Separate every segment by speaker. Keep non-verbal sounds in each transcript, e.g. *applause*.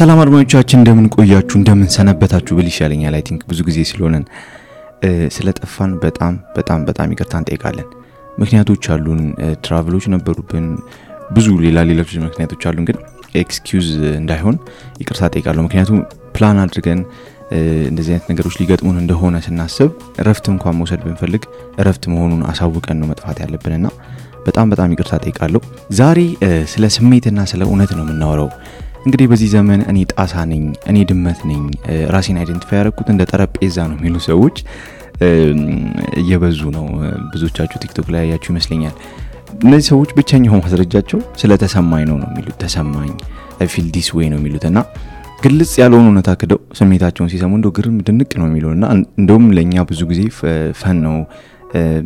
Speaker 1: ሰላም አድማጮቻችን እንደምን ቆያችሁ? እንደምን ሰነበታችሁ? ብል ይሻለኛል። I think ብዙ ጊዜ ስለሆነን ስለጠፋን በጣም በጣም በጣም ይቅርታ እንጠይቃለን። ምክንያቶች አሉን። travel ኦች ነበሩብን። ብዙ ሌላ ሌሎች ምክንያቶች አሉን። ግን excuse እንዳይሆን ይቅርታ ጠይቃለሁ ምክንያቱም ፕላን አድርገን እንደዚህ አይነት ነገሮች ሊገጥሙን እንደሆነ ስናስብ እረፍት እንኳን መውሰድ ብንፈልግ እረፍት መሆኑን አሳውቀን ነው መጥፋት ያለብንና በጣም በጣም ይቅርታ ጠይቃለሁ ዛሬ ስለ ስሜትና ስለ እውነት ነው የምናወረው እንግዲህ በዚህ ዘመን እኔ ጣሳ ነኝ እኔ ድመት ነኝ ራሴን identify ያደረግኩት እንደ ጠረጴዛ ነው የሚሉ ሰዎች እየበዙ ነው። ብዙዎቻችሁ ቲክቶክ ላይ ያያችሁ ይመስለኛል። እነዚህ ሰዎች ብቸኛው ማስረጃቸው ስለተሰማኝ ነው ነው የሚሉት ተሰማኝ feel this way ነው የሚሉት እና ግልጽ ያለውን እውነታ ክደው ስሜታቸውን ሲሰሙ እንደው ግርም ድንቅ ነው የሚለው እና እንደውም ለእኛ ብዙ ጊዜ fun ነው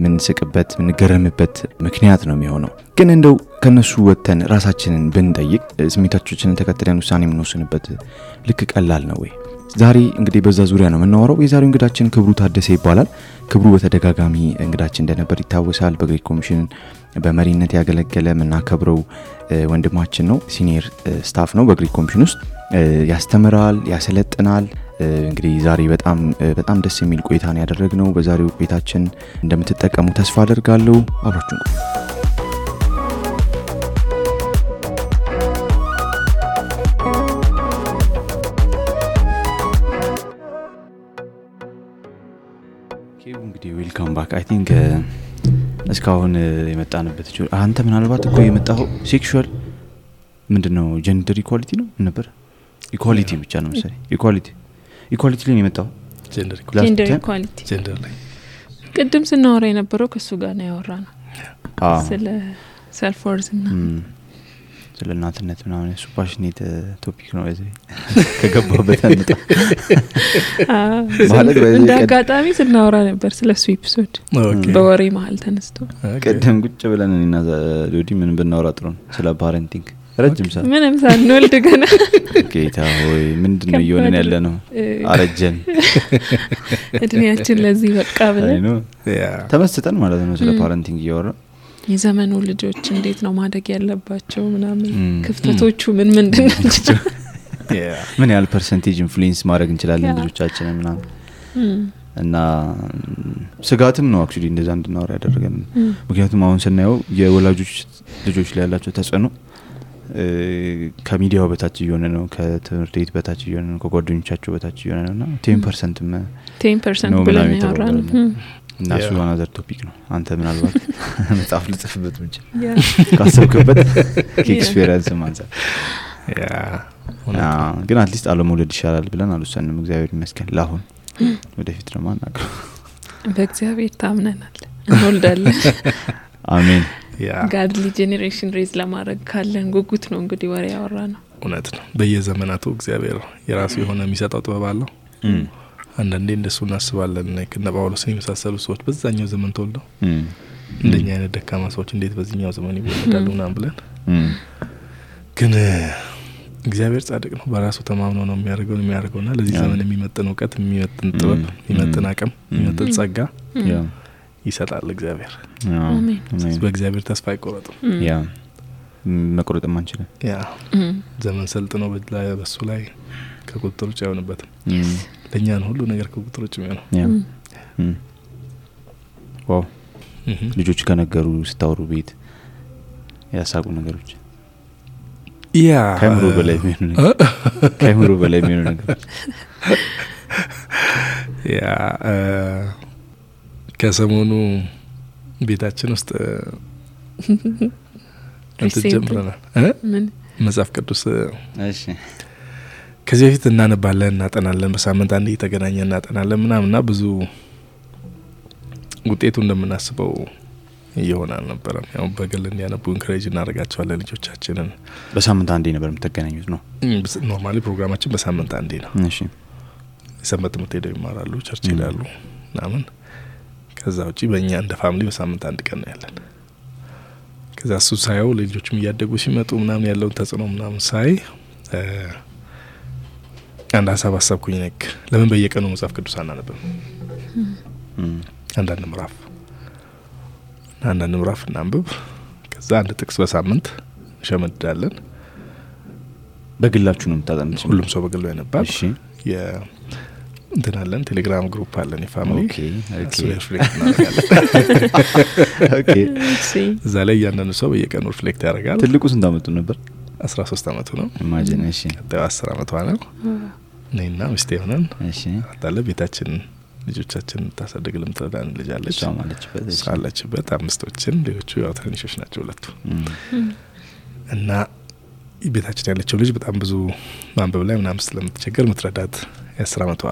Speaker 1: ምንስቅበት ምንገረምበት ምክንያት ነው የሚሆነው። ግን እንደው ከነሱ ወጥተን ራሳችንን ብንጠይቅ ስሜታችንን ተከትለን ውሳኔ የምንወስንበት ልክ ቀላል ነው ወይ? ዛሬ እንግዲህ በዛ ዙሪያ ነው የምናወራው። የዛሬው እንግዳችን ክብሩ ታደሰ ይባላል። ክብሩ በተደጋጋሚ እንግዳችን እንደነበር ይታወሳል። በ Great Commission በመሪነት ያገለገለ የምናከብረው ወንድማችን ነው። senior staff ነው። በ Great Commission ውስጥ ያስተምራል ያሰለጥናል። እንግዲህ ዛሬ በጣም ደስ የሚል ቆይታን ያደረግነው በዛሬው ቆይታችን እንደምትጠቀሙ ተስፋ አደርጋለሁ። አብራችሁን ቆዩ። እንግዲህ welcome back። I think እስካሁን የመጣንበት አንተ ምናልባት እኮ የመጣኸው sexual ምንድን ነው gender equality ነው ነበር? equality ብቻ ነው መሰለኝ equality። equality ላይ የመጣው
Speaker 2: ቅድም ስናወራ የነበረው ከእሱ ጋር ነው ያወራ ነው ስለ self worth ና
Speaker 1: ስለ እናትነት ምናምን እሱ passionate topic ነው ዚ *laughs* ከገባበት ማለት በዚህ
Speaker 2: እንደ አጋጣሚ ስናወራ ነበር ስለ እሱ episode በወሬ መሀል ተነስቶ።
Speaker 1: ቅድም ቁጭ ብለን እኔና ዶዲ ምን ብናወራ ጥሩ ነው? ስለ parenting ረጅም ሰዓት።
Speaker 2: ምንም ሳንወልድ ገና *laughs*
Speaker 1: ጌታ ሆይ ምንድን ነው እየሆንን ያለ ነው አረጀን። *laughs*
Speaker 2: እድሜያችን ለዚህ በቃ ብለን
Speaker 1: ተመስጠን ማለት ነው ስለ parenting እያወራ
Speaker 2: የዘመኑ ልጆች እንዴት ነው ማደግ ያለባቸው ምናምን? ክፍተቶቹ ምን ምንድን ናቸው? *laughs*
Speaker 1: ምን ያህል percentage influence ማድረግ እንችላለን
Speaker 2: yeah።
Speaker 1: ልጆቻችንን ምናምን? እና ስጋትም ነው actually እንደዛ እንድናወራ ያደረገን። ምክንያቱም አሁን ስናየው የወላጆች ልጆች ላይ ያላቸው ተጽዕኖ ከሚዲያው በታች እየሆነ ነው ከትምህርት ቤት በታች እየሆነ ነው ከጓደኞቻቸው በታች እየሆነ ነው እና
Speaker 2: ten percent
Speaker 1: ነው ምናምን
Speaker 2: ነው።
Speaker 1: እና እሱ another topic ነው። አንተ ምናልባት *laughs* መጽሐፍ ልጽፍበት
Speaker 2: yeah፣
Speaker 1: ካሰብክበት *laughs* ከ
Speaker 3: experience
Speaker 1: አንጻር ግን at least አለመውለድ ይሻላል ብለን አልወሰንም። እግዚአብሔር ይመስገን። ለአሁን *gasps* ወደፊት ደግሞ አናገር
Speaker 2: በእግዚአብሔር ታምነናል። እንወልዳለን። *laughs*
Speaker 1: አሜን።
Speaker 2: godly generation raise ለማድረግ ካለን ጉጉት ነው እንግዲህ ወሬ ያወራ ነው
Speaker 3: እውነት ነው። በየዘመናቱ እግዚአብሔር የራሱ የሆነ የሚሰጠው ጥበብ አለው አንዳንዴ እንደሱ እናስባለን። ከነ ጳውሎስን የመሳሰሉ ሰዎች በዛኛው ዘመን ተወልደው እንደኛ አይነት ደካማ ሰዎች እንዴት በዚህኛው ዘመን ይወለዳሉ? ምናምን ብለን ግን እግዚአብሔር ጻድቅ ነው። በራሱ ተማምኖ ነው የሚያደርገው የሚያደርገው ና ለዚህ ዘመን የሚመጥን እውቀት የሚመጥን ጥበብ የሚመጥን አቅም የሚመጥን ጸጋ ይሰጣል እግዚአብሔር። በእግዚአብሔር ተስፋ አይቆረጥም።
Speaker 1: መቁረጥም አንችልም።
Speaker 3: ያ። ዘመን ሰልጥኖ በ- በሱ ላይ ከቁጥጥር ውጭ አይሆንበትም ለእኛ ነው ሁሉ ነገር ከቁጥጥር ውጭ
Speaker 2: እም።
Speaker 1: ዋው። ልጆች ከነገሩ ስታወሩ ቤት ያሳቁ ነገሮች።
Speaker 3: ያ
Speaker 1: ከአይምሮ በላይ የሚሆኑ ነገሮች።
Speaker 3: ያ ከሰሞኑ ቤታችን ውስጥ እ፣ እንትን? ጀምረናል። መጽሐፍ ቅዱስ ከዚህ በፊት እናነባለን እናጠናለን በሳምንት አንድ እየተገናኘ እናጠናለን ምናምና ብዙ ውጤቱ እንደምናስበው እየሆነ አልነበረም። ያው በግል እንዲያነቡ encourage እናደርጋቸዋለን ልጆቻችንን።
Speaker 1: በሳምንት አንዴ ነበር የምትገናኙት ነው?
Speaker 3: normally ፕሮግራማችን በሳምንት አንዴ ነው።
Speaker 1: እሺ።
Speaker 3: የሰንበት ትምህርት ሄደው ይማራሉ
Speaker 1: church
Speaker 3: ሄዳሉ ምናምን። ከዛ ውጪ በእኛ እንደ family በሳምንት አንድ ቀን ነው ያለን። ከዛ እሱ ሳየው ልጆችም እያደጉ ሲመጡ ምናምን ያለውን ተጽዕኖ ምናምን ሳይ አንድ ሀሳብ አሰብኩኝ ነክ ለምን በየቀኑ መጽሐፍ ቅዱስ አናነብም አንዳንድ ምዕራፍ አንዳንድ ምዕራፍ እናንብብ ከዛ አንድ ጥቅስ በሳምንት እንሸመድዳለን
Speaker 1: በግላችሁ ነው የምታጠኑት?
Speaker 3: ሁሉም ሰው በግሎ ያነባል።
Speaker 1: እሺ
Speaker 3: የ- እንትን አለን ቴሌግራም group አለን
Speaker 1: የ
Speaker 2: family *laughs*
Speaker 3: እዛ ላይ እያንዳንዱ ሰው በየቀኑ reflect ያደርጋል።
Speaker 1: ትልቁ ስንት አመቱ ነበር?
Speaker 3: አስራ ሶስት አመቱ ነው።
Speaker 1: imagine። እሺ
Speaker 3: ቀጣዩ አስር አመቷ ነው። እኔና ሚስቴ ሆነን አታለ ቤታችን ልጆቻችን ታሳድግ የምትረዳን ልጅ አለች። አለችበት አምስቶችን፣ ሌሎቹ ያው ትንንሾች ናቸው ሁለቱ እና ቤታችን ያለችው ልጅ በጣም ብዙ ማንበብ ላይ ምናምን ስለምትቸገር ምትረዳት የአስር አመቷ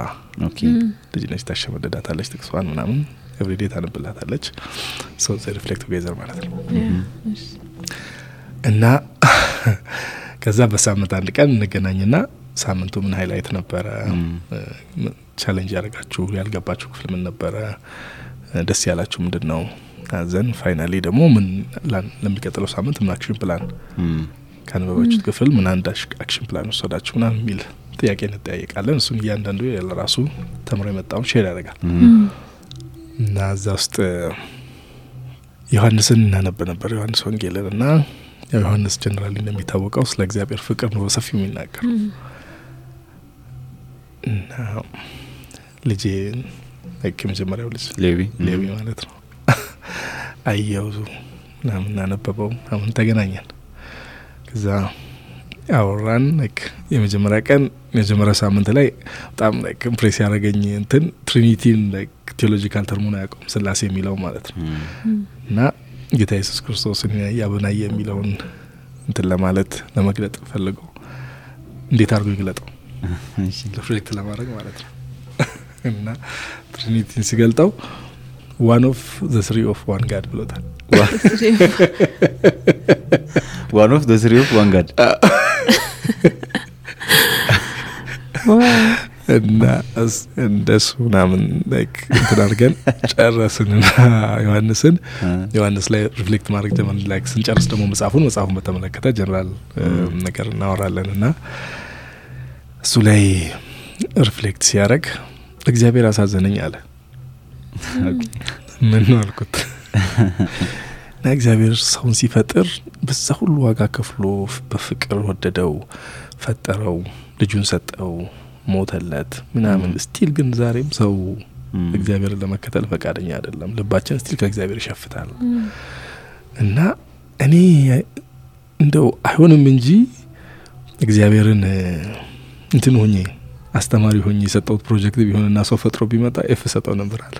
Speaker 3: ልጅ ነች። ታሸመደዳታለች ጥቅሷን ምናምን everyday ታነብላታለች። ሰው reflect together ማለት ነው። እና *laughs* ከዛ በሳምንት አንድ ቀን እንገናኝና ሳምንቱ ምን highlight ነበረ፣ challenge ያደረጋችሁ ያልገባችሁ ክፍል ምን ነበረ፣ ደስ ያላችሁ ምንድን ነው፣ then finally ደግሞ ምን ላን- ለሚቀጥለው ሳምንት ምን action
Speaker 1: plan
Speaker 3: ካነበባችሁት ክፍል ምን አንድ action plan ወሰዳችሁ? ምናምን የሚል ጥያቄ እንጠያየቃለን። እሱን እያንዳንዱ ለራሱ ተምሮ የመጣውን share ያደርጋል። እና እዛ ውስጥ ዮሐንስን እናነብ ነበር። ዮሐንስ ወንጌልን እና ያው ዮሐንስ generally እንደሚታወቀው ስለ እግዚአብሔር ፍቅር ነው በሰፊው የሚናገር እና ልጄ የመጀመሪያው ልጅ
Speaker 1: ሌዊ?
Speaker 3: ሌዊ ማለት ነው። አየው ምናምን እናነበበው አሁን ተገናኘን። ከዛ አወራን የመጀመሪያ ቀን የመጀመሪያ ሳምንት ላይ በጣም impress ያደረገኝ እንትን trinity ን theological term ኡን አያውቀውም ስላሴ የሚለው ማለት ነው። እና ጌታ ኢየሱስ ክርስቶስን ያበናየ የሚለውን እንትን ለማለት ለመግለጥ ፈልገው እንዴት አድርጎ ይግለጠው reflect ለማድረግ ማለት ነው እና trinity ን ሲገልጠው one of the three of one God ብሎታል።
Speaker 1: one of the three of one God
Speaker 3: እና እንደሱ ምናምን እንትን አድርገን ጨረስንና ዮሐንስን ዮሐንስ ላይ reflect ማድረግ ጀመን። like ስንጨርስ ደግሞ መጽሐፉን መጽሐፉን በተመለከተ ጀነራል ነገር እናወራለን እና እሱ ላይ reflect ሲያደርግ እግዚአብሔር አሳዘነኝ አለ። ምን ነው አልኩት። እና እግዚአብሔር ሰውን ሲፈጥር በዛ ሁሉ ዋጋ ከፍሎ በፍቅር ወደደው፣ ፈጠረው፣ ልጁን ሰጠው፣ ሞተለት ምናምን። still ግን ዛሬም ሰው እግዚአብሔርን ለመከተል ፈቃደኛ አይደለም። ልባችን still ከእግዚአብሔር ይሸፍታል። እና እኔ እንደው አይሆንም እንጂ እግዚአብሔርን እንትን ሆኜ አስተማሪ ሆኜ የሰጠውት ፕሮጀክት ቢሆንና ሰው ፈጥሮ ቢመጣ F ሰጠው ነበር አለ።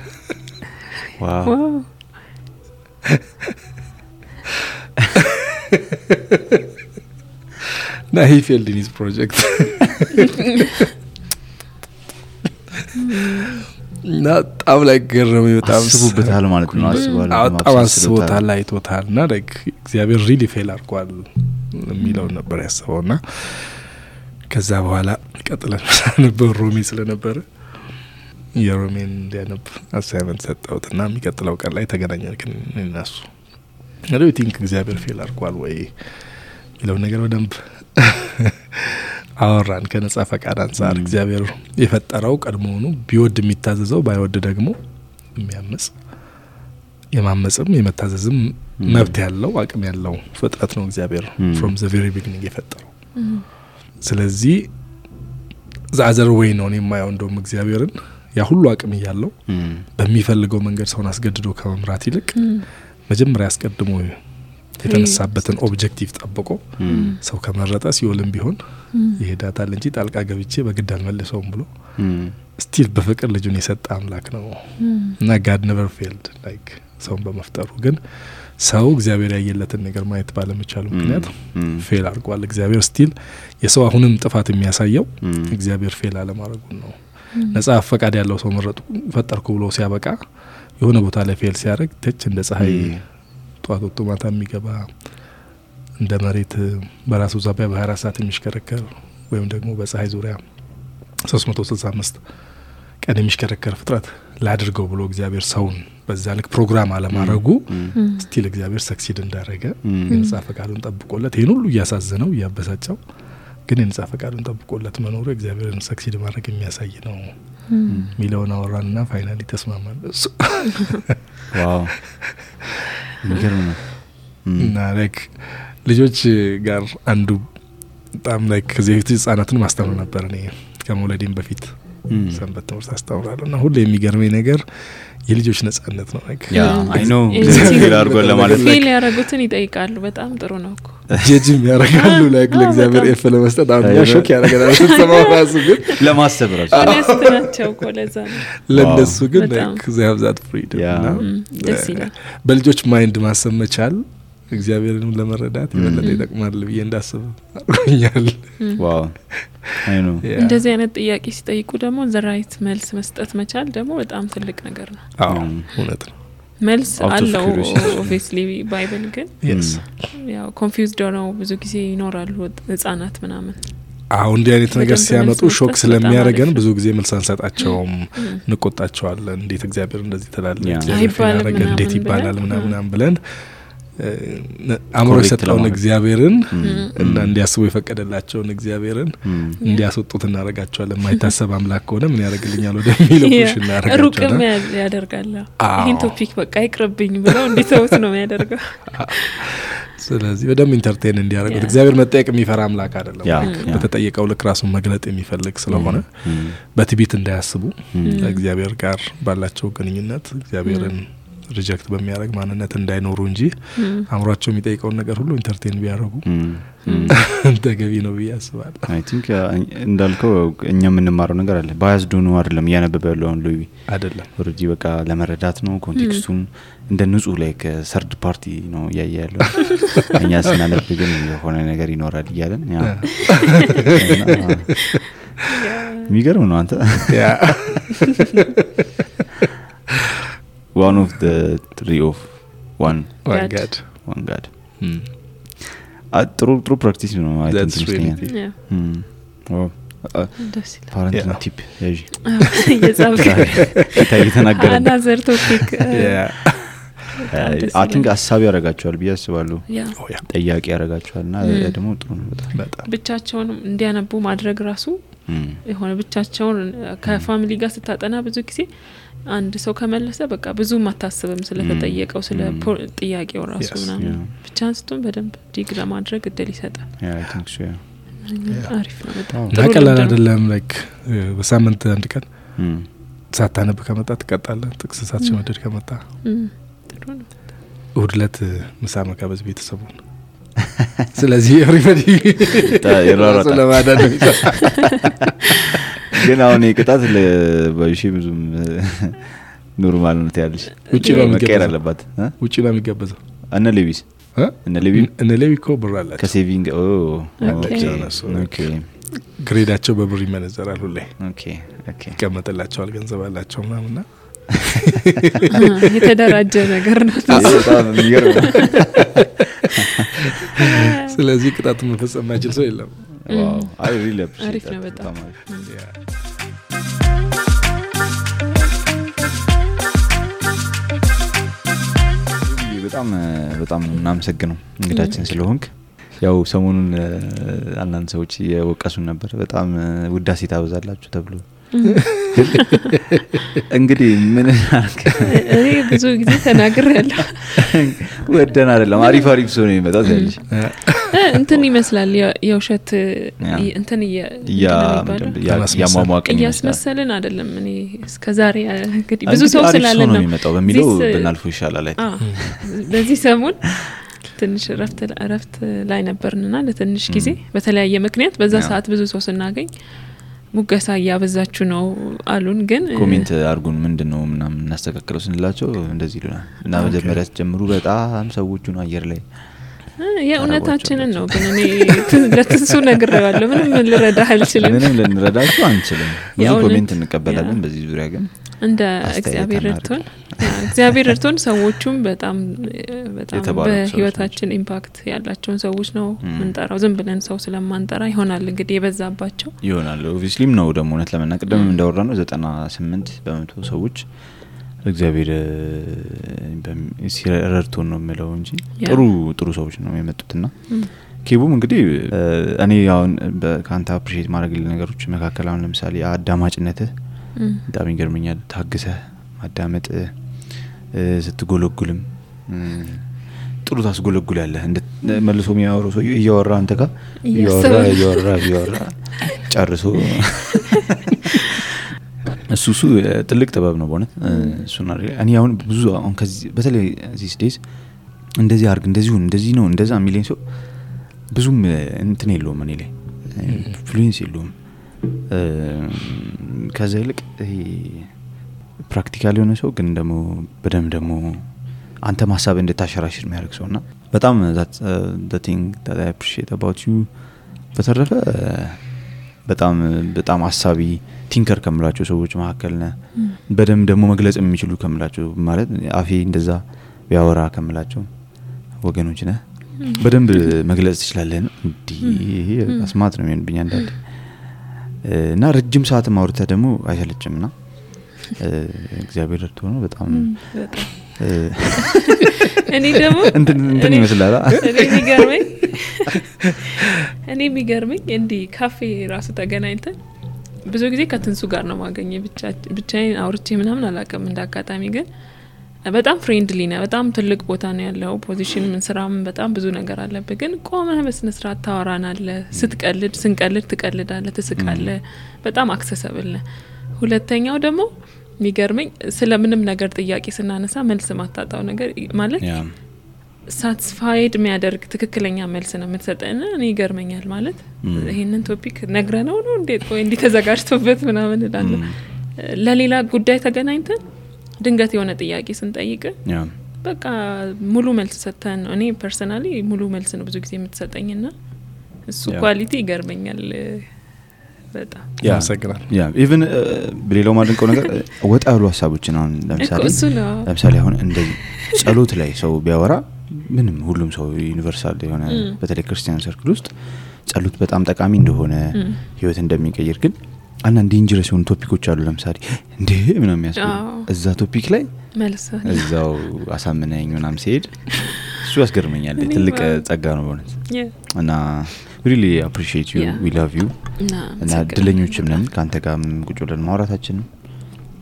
Speaker 3: እና he failed in his project እና በጣም like ገረመኝ። በጣም
Speaker 1: አስቡበታል ማለት ነው።
Speaker 3: በጣም አስቦታል፣ አይቶታል። እና like እግዚአብሔር really fail አድርጓል የሚለውን ነበር ያስበው። ና ከዛ በኋላ ቀጥለን ነበር ሮሜ ስለነበረ የሮሜን እንዲያነብ assignment ሰጠሁት እና የሚቀጥለው ቀን ላይ ተገናኘን። ግን do think እግዚአብሔር fail አድርጓል ወይ የሚለውን ነገር በደንብ አወራን። ከነጻ ፈቃድ አንጻር እግዚአብሔር የፈጠረው ቀድሞውኑ ቢወድ የሚታዘዘው ባይወድ ደግሞ የሚያምጽ የማመጽም የመታዘዝም
Speaker 1: ም።
Speaker 3: መብት ያለው አቅም ያለው ፍጥረት ነው እግዚአብሔር
Speaker 1: ም።
Speaker 3: from the very beginning የፈጠረው። ስለዚህ the other way ነው እኔ የማየው እንደውም እግዚአብሔርን። ያ ሁሉ አቅም እያለው በሚፈልገው መንገድ ሰውን አስገድዶ ከመምራት ይልቅ መጀመሪያ አስቀድሞ የተነሳበትን objective ጠብቆ ሰው ከመረጠ ሲኦልም ቢሆን ይሄዳታል እንጂ ጣልቃ ገብቼ በግድ አልመልሰውም ብሎ
Speaker 1: ም፣
Speaker 3: still በፍቅር ልጁን የሰጠ አምላክ ነው። እና God never failed like ሰውን በመፍጠሩ ግን ሰው እግዚአብሔር ያየለትን ነገር ማየት ባለመቻሉ ምክንያት fail አድርጓል። እግዚአብሔር still የሰው አሁንም ጥፋት የሚያሳየው እግዚአብሔር fail አለማድረጉን ነው። ነጻ ፈቃድ ያለው ሰው መረጡ ፈጠርኩ ብሎ ሲያበቃ የሆነ ቦታ ላይ fail ሲያደርግ ተች እንደ ፀሐይ ጠዋት ወጥቶ ማታ የሚገባ እንደ መሬት በራሱ ዛቢያ በ24 ሰዓት የሚሽከረከር ወይም ደግሞ በፀሐይ ዙሪያ 365 ቀን የሚሽከረከር ፍጥረት ላድርገው ብሎ እግዚአብሔር ሰውን በዛ ልክ ፕሮግራም አለማድረጉ still እግዚአብሔር succeed እንዳረገ
Speaker 1: ም፣
Speaker 3: የነጻ ፈቃዱን ጠብቆለት ይህን ሁሉ እያሳዘነው እያበሳጨው ግን የነጻ ፈቃዱን ጠብቆለት መኖሩ እግዚአብሔርን succeed ማድረግ የሚያሳይ ነው የሚለውን አወራንና finally ተስማማን። እሱ።
Speaker 1: ነው።
Speaker 3: እና like ልጆች ጋር አንዱ በጣም like ከዚህ በፊት ህጻናትን ማስተምር ነበር እኔ ከመውለዴም በፊት ሰንበት ትምህርት አስተምራለሁ እና ሁሉ የሚገርመኝ ነገር የልጆች ነጻነት ነው
Speaker 1: feel ለማለት
Speaker 2: feel ያደረጉትን ይጠይቃሉ። በጣም ጥሩ ነው እኮ
Speaker 3: ጀጅም ያደርጋሉ like ለእግዚአብሔር F ለመስጠት አሁን እኛ shock ያደረገናል *laughs* ስትሰማው ራሱ ግን
Speaker 1: ለማሰብ
Speaker 2: ናቸው እኮ ለዛ ነው።
Speaker 3: ለእነሱ ግን
Speaker 2: በጣም።
Speaker 3: ዛብዛት
Speaker 2: ይላል።
Speaker 3: በልጆች mind ማሰብ መቻል እግዚአብሔርንም ለመረዳት የበለጠ ይጠቅማል ብዬ እንዳስብ አድርጎኛል።
Speaker 2: እንደዚህ አይነት ጥያቄ ሲጠይቁ ደግሞ the right መልስ መስጠት መቻል ደግሞ በጣም ትልቅ ነገር ነው።
Speaker 3: እውነት ነው።
Speaker 2: መልስ አለው. obviously Bible ግን ያው confused ሆነው ብዙ ጊዜ ይኖራሉ ህጻናት ምናምን
Speaker 3: አሁን እንዲህ አይነት ነገር ሲያመጡ
Speaker 2: shock
Speaker 3: ስለሚያደርገን ብዙ ጊዜ መልስ አንሰጣቸውም፣ እንቆጣቸዋለን። እንዴት እግዚአብሔር እንደዚህ ትላለ እንዴት ይባላል ምናምናም ብለን አእምሮ የሰጠውን እግዚአብሔርን እና እንዲያስቡ የፈቀደላቸውን እግዚአብሔርን እንዲያስወጡት እናደርጋቸዋለን። የማይታሰብ አምላክ ከሆነ ምን ያደርግልኛል ወደሚለው
Speaker 2: ሩቅም
Speaker 3: እናደርጋቸዋለን።
Speaker 2: ይህን topic በቃ ይቅርብኝ ብለው እንዲተውት ነው የሚያደርገው።
Speaker 3: ስለዚህ በደንብ entertain እንዲያደርጉት እግዚአብሔር መጠየቅ የሚፈራ አምላክ አይደለም። በተጠየቀው ልክ ራሱን መግለጥ የሚፈልግ ስለሆነ
Speaker 1: እም።
Speaker 3: በትዕቢት እንዳያስቡ
Speaker 1: እም።
Speaker 3: ከእግዚአብሔር ጋር ባላቸው ግንኙነት እግዚአብሔርን reject በሚያደርግ ማንነት እንዳይኖሩ እንጂ
Speaker 2: እም፣
Speaker 3: አእምሯቸው የሚጠይቀውን ነገር ሁሉ entertain ቢያደርጉ *laughs* ተገቢ ነው ብዬ አስባለሁ።
Speaker 1: I think እንዳልከው እኛ የምንማረው ነገር አለ። biased ሆኖ አይደለም እያነበበ ያለው አሁን ሉዊ
Speaker 3: አይደለም
Speaker 1: already በቃ ለመረዳት ነው context ኡን እንደ ንጹህ like ከ third party ነው እያየ ያለው። *laughs* እኛ ስናነብ ግን የሆነ ነገር ይኖራል እያለን *laughs* የሚገርም ነው አንተ
Speaker 2: ያ፣
Speaker 3: ያ
Speaker 1: one of three of one
Speaker 3: ዋጋድ
Speaker 1: one God ጥሩ ጥሩ practice ነው I
Speaker 3: think
Speaker 1: ይመስለኛል።
Speaker 3: Yeah.
Speaker 1: tip ያዥ
Speaker 2: እየጻፍክ
Speaker 1: ጌታ እየተናገረ ነው።
Speaker 2: another
Speaker 1: topic I
Speaker 2: think
Speaker 1: ሀሳብ ያደርጋቸዋል ብዬ አስባለሁ።
Speaker 2: ያ
Speaker 1: ጠያቂ ያደርጋቸዋል እና. ደግሞ ጥሩ ነው በጣም.
Speaker 3: በጣም.
Speaker 2: ብቻቸውንም እንዲያነቡ ማድረግ ራሱ
Speaker 1: እም።
Speaker 2: የሆነ ብቻቸውን ከ family ጋር ስታጠና ብዙ ጊዜ አንድ ሰው ከመለሰ በቃ ብዙም አታስብም ስለተጠየቀው ስለ ጥያቄው ራሱ. ምናምን. ብቻ አንስቶን በደንብ dig ለማድረግ እድል ይሰጣል።. አሪፍ ነው በጣም
Speaker 3: እና ቀላል አይደለም። like በሳምንት አንድ ቀን ሳታነብ ከመጣ ትቀጣለህ። ጥቅስ ሳትሸመድድ ከመጣ
Speaker 2: እም፣ ጥሩ ነው።
Speaker 3: እሁድ ዕለት ምሳ መጋበዝ ቤተሰቡን። ስለዚህ
Speaker 1: everybody *laughs*
Speaker 3: ለማዳን *laughs*
Speaker 1: ግን አሁን ቅጣት በሺ ብዙም *laughs* normal ነው ትያለሽ።
Speaker 3: ውጭ ነው
Speaker 1: መቀየር አለባት እ?
Speaker 3: ውጭ ነው የሚጋበዘው።
Speaker 1: እነ ሌዊስ
Speaker 3: እ?
Speaker 1: እነ ሌዊ
Speaker 3: እኮ ብር አላቸው።
Speaker 1: ከ saving
Speaker 2: oh፣
Speaker 1: okay። okay፣
Speaker 3: እነሱ
Speaker 1: okay፣
Speaker 3: grade አቸው በብር ይመነዘራል። ሁሌ
Speaker 1: okay፣ okay።
Speaker 3: ይቀመጥላቸዋል። ገንዘብ አላቸው ምናምና
Speaker 2: የተደራጀ ነገር ነው።
Speaker 3: ስለዚህ ቅጣቱን መፈጸም ማይችል ሰው የለም።
Speaker 2: አሪፍ ነው በጣም።
Speaker 1: በጣም በጣም ነው የምናመሰግነው እንግዳችን ስለሆንክ። ያው ሰሞኑን አንዳንድ ሰዎች እየወቀሱን ነበር በጣም ውዳሴ ታበዛላችሁ ተብሎ *laughs* እንግዲህ ምን?
Speaker 2: እኔ ብዙ ጊዜ ተናግር ያለሁ
Speaker 1: ወደን አይደለም አሪፍ አሪፍ ሰው ነው የሚመጣው ትያለሽ።
Speaker 2: እንትን ይመስላል የውሸት እንትን እየ-
Speaker 1: እያ-
Speaker 2: ምንድን ነው የሚባለው?
Speaker 1: ያ-
Speaker 3: ለማስመሰል።
Speaker 1: ያሟሟቅን ይመስላል።
Speaker 2: እያስመሰልን አይደለም። እኔ እስከ ዛሬ እንግዲህ ብዙ ሰው ስላለን
Speaker 1: ነው የሚመጣው በሚለው ብናልፎ ይሻላል።
Speaker 2: በዚህ ሰሞን ትንሽ እረፍት ላይ ነበርንና ለትንሽ ጊዜ በተለያየ ምክንያት በዛ ሰዓት ብዙ ሰው ስናገኝ ሙገሳ እያበዛችሁ ነው አሉን። ግን
Speaker 1: comment አርጉን ምንድን ነው ምናምን እናስተካክለው ስንላቸው እንደዚህ ይሉናል እና መጀመሪያ ስትጀምሩ በጣም ሰዎቹን አየር ላይ
Speaker 2: እ፣ የእውነታችንን ነው። ግን እኔ ለትንሱ ነግሬዋለሁ። ምንም ልረዳህ አልችልም።
Speaker 1: ምንም ልንረዳችሁ አንችልም። ብዙ comment እንቀበላለን በዚህ ዙሪያ ግን
Speaker 2: እንደ እግዚአብሔር ረድቶን? እግዚአብሔር ረድቶን ሰዎቹም በጣም በጣም በህይወታችን impact ያላቸውን ሰዎች ነው ምንጠራው። ዝም ብለን ሰው ስለማንጠራ ይሆናል እንግዲህ የበዛባቸው።
Speaker 1: ይሆናል obviously ም ነው ደግሞ እውነት ለመናገር ቅድም እንዳወራ ነው ዘጠና ስምንት በመቶ ሰዎች እግዚአብሔር ሲረድቶን ነው የምለው እንጂ ጥሩ ጥሩ ሰዎች ነው የመጡትና ኬቡም እንግዲህ እኔ አሁን ከአንተ appreciate ማድረግ ነገሮች መካከል አሁን ለምሳሌ አዳማጭነትህ በጣም ይገርመኛል። ታግሰህ ማዳመጥ ስትጎለጉልም ጥሩ ታስጎለጉላለህ። እንደ መልሶ የሚያወራው ሰው እያወራ አንተ ጋር እያወራ እያወራ እያወራ ጨርሶ እሱ እሱ ትልቅ ጥበብ ነው በእውነት አድርገህ እኔ አሁን ብዙ አሁን ከዚህ በተለይ these days እንደዚህ አርግ እንደዚህ ሁን እንደዚህ ነው እንደዛ የሚለኝ ሰው ብዙም እንትን የለውም እኔ ላይ influence የለውም ከዛ ይልቅ practical የሆነ ሰው ግን ደግሞ በደንብ ደግሞ አንተ ሀሳብ እንድታሸራሽር የሚያደርግ ሰው እና በጣም thing about you በተረፈ በጣም በጣም አሳቢ thinker ከምላቸው ሰዎች መካከል ነህ። በደንብ ደግሞ መግለጽ የሚችሉ ከምላቸው ማለት አፌ እንደዛ ቢያወራ ከምላቸው ወገኖች ነህ። በደንብ መግለጽ ትችላለህ። እንዲህ አስማት ነው የሚሆንብኝ አንዳንዴ እና ረጅም ሰዓት አውርተህ ደግሞ አይሰለችም ና እግዚአብሔር ረድቶ ነው በጣም
Speaker 2: እኔ ደግሞ *laughs*
Speaker 1: እንትን ይመስላል።
Speaker 2: የሚገርመኝ *laughs* እኔ የሚገርመኝ እንዲህ ካፌ ራሱ ተገናኝተን ብዙ ጊዜ ከትንሱ ጋር ነው ማገኘ ብቻዬን አውርቼ ምናምን አላውቅም። እንደ አጋጣሚ ግን በጣም friendly ነ በጣም ትልቅ ቦታ ነው ያለው position ምን ስራም በጣም ብዙ ነገር አለብህ። ግን ቆመህ በስነስርዓት ታወራናለ። ስትቀልድ ስንቀልድ ትቀልዳለ፣ ትስቃለ። በጣም accessible ነ። ሁለተኛው ደግሞ የሚገርመኝ ስለ ምንም ነገር ጥያቄ ስናነሳ መልስ ማታጣው ነገር ማለት satisfied የሚያደርግ ትክክለኛ መልስ ነው የምትሰጠን። እኔ ይገርመኛል ማለት ይህንን topic ነግረ ነው ነው እንዴት ወይ እንዲህ ተዘጋጅቶበት ምናምን እላለሁ። ለሌላ ጉዳይ ተገናኝተን ድንገት የሆነ ጥያቄ ስንጠይቅ በቃ ሙሉ መልስ ሰጥተን ነው። እኔ personally ሙሉ መልስ ነው ብዙ ጊዜ የምትሰጠኝ ና እሱ quality ይገርመኛል። በጣም
Speaker 1: yeah።
Speaker 3: ያመሰግናል።
Speaker 1: yeah። even ሌላው ማድንቀው ነገር ወጣ ያሉ ሀሳቦችን አሁን ለምሳሌ አሁን እንደዚህ ጸሎት ላይ ሰው ቢያወራ ምንም ሁሉም ሰው universal የሆነ በተለይ ክርስቲያን circle ውስጥ ጸሎት በጣም ጠቃሚ እንደሆነ ህይወት እንደሚቀይር ግን አንዳንድ dangerous የሆኑ topic ኦች አሉ። ለምሳሌ እንዴ ምናምን የሚያስቡ
Speaker 2: አዎ።
Speaker 1: እዛ topic ላይ እዛው አሳምነኝ ምናምን ሲሄድ እሱ ያስገርመኛል። ትልቅ ጸጋ ነው በእውነት እና really appreciate
Speaker 2: you.
Speaker 1: we love you
Speaker 2: እና
Speaker 1: እድለኞችም ነን ከአንተ ጋር ቁጭ ብለን ማውራታችንም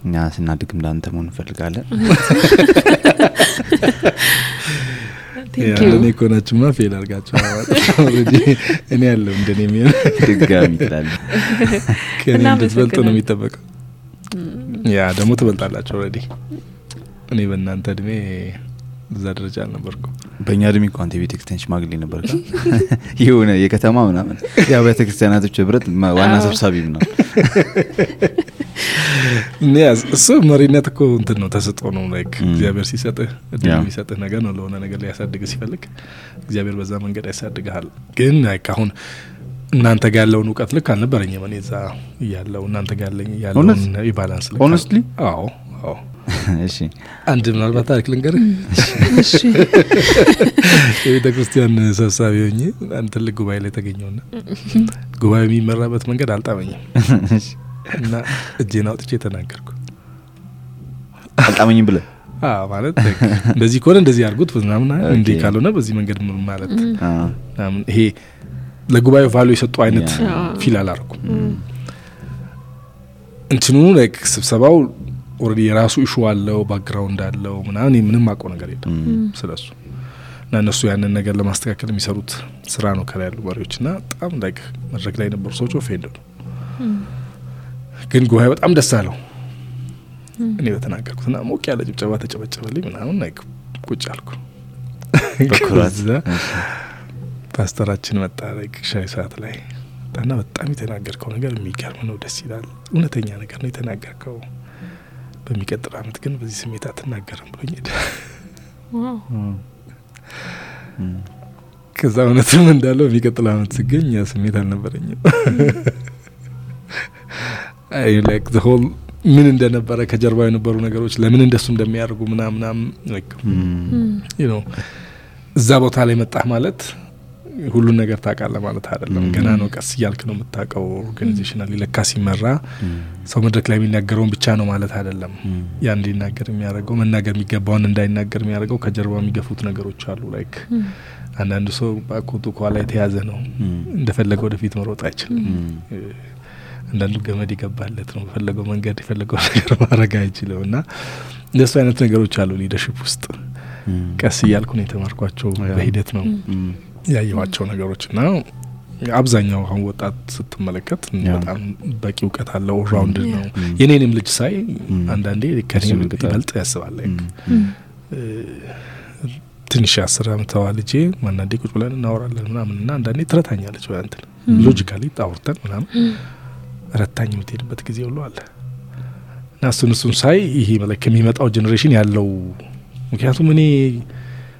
Speaker 1: እኛ ስናድግ እንዳንተ መሆን እንፈልጋለን። *laughs*
Speaker 3: እንደኔ ከሆናችሁማ fail አድርጋችሁ *laughs* እኔ ያለው እንደኔ የሚሆን
Speaker 1: ድጋሚ ትላለህ። *laughs*
Speaker 3: ከእኔ እንድትበልጡ ነው የሚጠበቀው። yeah ደግሞ ትበልጣላችሁ። already እኔ በእናንተ እድሜ እዛ ደረጃ አልነበርኩም።
Speaker 1: በእኛ እድሜ እኮ አንተ የቤተ ክርስቲያን ሽማግሌ ነበር *laughs* የሆነ የከተማ ምናምን የአብያተ ክርስቲያናቶች ህብረት ዋና ሰብሳቢ ምናምን
Speaker 3: እኔ *laughs* እሱ መሪነት እኮ እንትን ነው ተሰጦ ነው። like
Speaker 1: ም።
Speaker 3: እግዚአብሔር ሲሰጥህ እድል የሚሰጥህ ነገር ነው። ለሆነ ነገር ሊያሳድግ ሲፈልግ እግዚአብሔር በዛ መንገድ ያሳድግሃል። ግን like አሁን እናንተ ጋር ያለውን እውቀት ልክ አልነበረኝም። እኔ እዛ እያለው እናንተ ጋር ያለኝ ያለውን?
Speaker 1: የ
Speaker 3: balance ልክ አዎ አዎ። *laughs*
Speaker 1: እሺ
Speaker 3: አንድ ምናልባት ታሪክ ልንገርህ።
Speaker 2: እሺ *laughs*
Speaker 3: የቤተ ክርስቲያን ሰብሳቢ ሆኜ አንድ ትልቅ ጉባኤ ላይ ተገኘውና ጉባኤ የሚመራበት መንገድ አልጣመኝም እና እጄን አውጥቼ ተናገርኩ።
Speaker 1: አልጣመኝም ብለህ?
Speaker 3: አዎ ማለት እንደዚህ ከሆነ እንደዚህ አድርጉት ምናምን እንዲህ ካልሆነ በዚህ መንገድ ማለት? ይሄ ለጉባኤው value የሰጡ አይነት feel አላረኩም።
Speaker 2: ም።
Speaker 3: እንትኑ like ስብሰባው already የራሱ issue አለው background አለው ምናምን ምንም አውቀው ነገር የለም ስለሱ። እና እነሱ ያንን ነገር ለማስተካከል የሚሰሩት ስራ ነው ከላይ ያሉ መሪዎች እና በጣም like መድረክ ላይ የነበሩ ሰዎች offend ነው። ግን ጉባኤ በጣም ደስ አለው እኔ በተናገርኩት እና ሞቅ ያለ ጭብጨባ ተጨበጨበልኝ ምናምን like ቁጭ አልኩ። *laughs* ፓስተራችን መጣ ሻይ ሰዓት ላይ እና በጣም የተናገርከው ነገር የሚገርም ነው፣ ደስ ይላል፣ እውነተኛ ነገር ነው የተናገርከው። በሚቀጥል አመት ግን በዚህ ስሜት አትናገርም ብሎኝ ሄደ። ከዛ እውነትም እንዳለው በሚቀጥል አመት ስገኝ ያ ስሜት አልነበረኝም። whole ምን እንደነበረ ከጀርባ የነበሩ ነገሮች ለምን እንደሱ እንደሚያደርጉ ምናምናም እዛ ቦታ ላይ መጣህ ማለት ሁሉን ነገር ታውቃለህ ማለት አይደለም። ገና ነው፣ ቀስ እያልክ ነው የምታውቀው። organizational ለካ ሲመራ ሰው መድረክ ላይ የሚናገረውን ብቻ ነው ማለት አይደለም። ያ እንዲናገር የሚያደርገው መናገር የሚገባውን እንዳይናገር የሚያደርገው ከጀርባ የሚገፉት ነገሮች አሉ።
Speaker 2: like
Speaker 3: አንዳንዱ ሰው በአኮቱ ከኋላ የተያዘ ነው፣ እንደፈለገ ወደፊት መሮጥ አይችልም። አንዳንዱ ገመድ የገባለት ነው፣ በፈለገው መንገድ የፈለገው *laughs* ነገር ማድረግ አይችልም። እና እንደሱ አይነት ነገሮች አሉ leadership ውስጥ። ቀስ እያልኩ ነው የተማርኳቸው በሂደት ነው ያየኋቸው ነገሮች። እና አብዛኛው አሁን ወጣት ስትመለከት በጣም በቂ እውቀት አለው
Speaker 2: round
Speaker 3: ነው። የኔንም ልጅ ሳይ አንዳንዴ ከኔ
Speaker 1: ያስደነግጣል።
Speaker 3: ይበልጥ ያስባል። ትንሽ አስር አመተዋ ልጄ አንዳንዴ ቁጭ ብለን እናወራለን ምናምን። እና አንዳንዴ ትረታኛለች በእንትን
Speaker 2: እም፣
Speaker 3: logically አውርተን ምናምን ረታኝ የምትሄድበት ጊዜ ሁሉ አለ። እና እሱን እሱን ሳይ ይሄ ከሚመጣው generation ያለው ምክንያቱም እኔ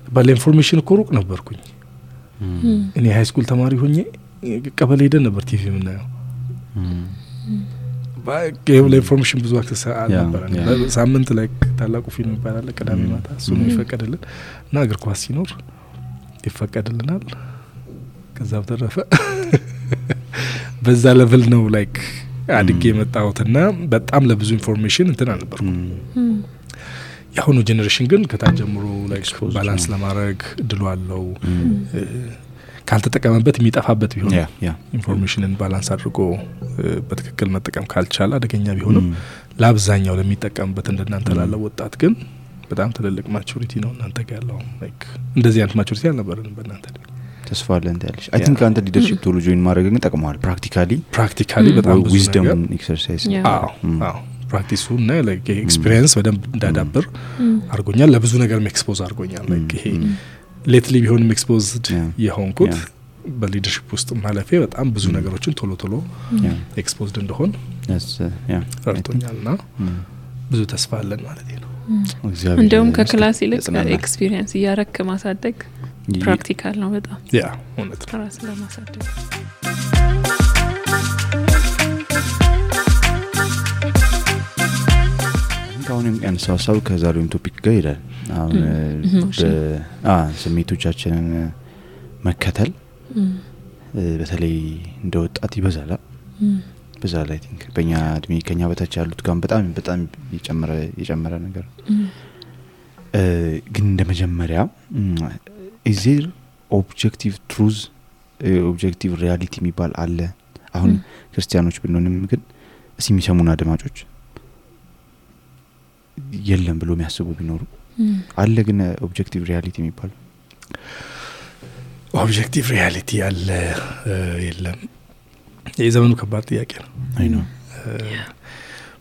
Speaker 3: ባለ information እኮ ሩቅ ነበርኩኝ። እኔ high school ተማሪ ሆኜ ቀበሌ ሄደን ነበር ቲቪ የምናየው።
Speaker 1: ለ
Speaker 3: information ብዙ access አልነበረን
Speaker 1: yeah።
Speaker 3: ሳምንት ላይ ታላቁ ፊልም ይባላል ቅዳሜ ማታ እሱ ነው ይፈቀድልን እና እግር ኳስ ሲኖር ይፈቀድልናል። ከዛ በተረፈ *laughs* በዛ level ነው like አድጌ የመጣሁትና በጣም ለብዙ information እንትን አልነበርኩም። የአሁኑ generation ግን ከታች ጀምሮ
Speaker 1: balance
Speaker 3: ለማድረግ እድሉ አለው። ካልተጠቀመበት የሚጠፋበት ቢሆን
Speaker 1: information
Speaker 3: ን balance አድርጎ በትክክል መጠቀም ካልቻለ አደገኛ ቢሆንም ለአብዛኛው ለሚጠቀምበት እንደናንተ
Speaker 1: ም።
Speaker 3: ላለው ወጣት ግን በጣም ትልልቅ maturity ነው እናንተ ጋ ያለው። እንደዚህ አይነት maturity አልነበረንም በእናንተ
Speaker 1: ተስፋ አለን ትያለሽ I,
Speaker 3: yeah።
Speaker 1: think አንተ leadership ቶሎ join ማድረግ ግን ጠቅመዋል
Speaker 3: practically
Speaker 2: practically
Speaker 3: በጣም
Speaker 1: wisdom
Speaker 3: ነገር
Speaker 1: exercise
Speaker 3: practice ኡ እና experience በደንብ እንዳዳብር
Speaker 2: እም፣
Speaker 3: አድርጎኛል። ለብዙ ነገርም expose አድርጎኛል. like ይሄ lately ቢሆንም
Speaker 1: exposed
Speaker 3: የሆንኩት
Speaker 1: በ
Speaker 3: leadership ውስጥ ማለፌ በጣም ብዙ ነገሮችን ቶሎ ቶሎ exposed እንደሆን
Speaker 1: That's, uh, yeah.
Speaker 3: ረድቶኛል ና ብዙ ተስፋ አለን ማለት ነው።
Speaker 2: እንደውም
Speaker 1: ከ
Speaker 2: class ይልቅ experience እያረክ ማሳደግ practical ነው በጣም
Speaker 3: yeah እውነት ነው
Speaker 2: ራስ ለማሳደግ
Speaker 1: አሁን ያነሳው ሀሳብ ከዛሬውም topic ጋር ይሄዳል አሁን ስሜቶቻችንን መከተል በተለይ እንደ ወጣት ይበዛል። አ?
Speaker 2: እም፣
Speaker 1: በዛ ላይ think በእኛ እድሜ ከኛ በታች ያሉት ጋር በጣም በጣም የጨመረ የጨመረ ነገር።
Speaker 2: እም፣
Speaker 1: እ፣ ግን እንደ መጀመሪያ is there objective truth objective reality የሚባል አለ? አሁን ክርስቲያኖች ብንሆንም ግን እስ የሚሰሙን አድማጮች የለም ብሎ የሚያስቡ ቢኖሩ አለ ግን objective reality የሚባል
Speaker 3: objective reality እ፣ የለም። የዘመኑ ከባድ ጥያቄ ነው።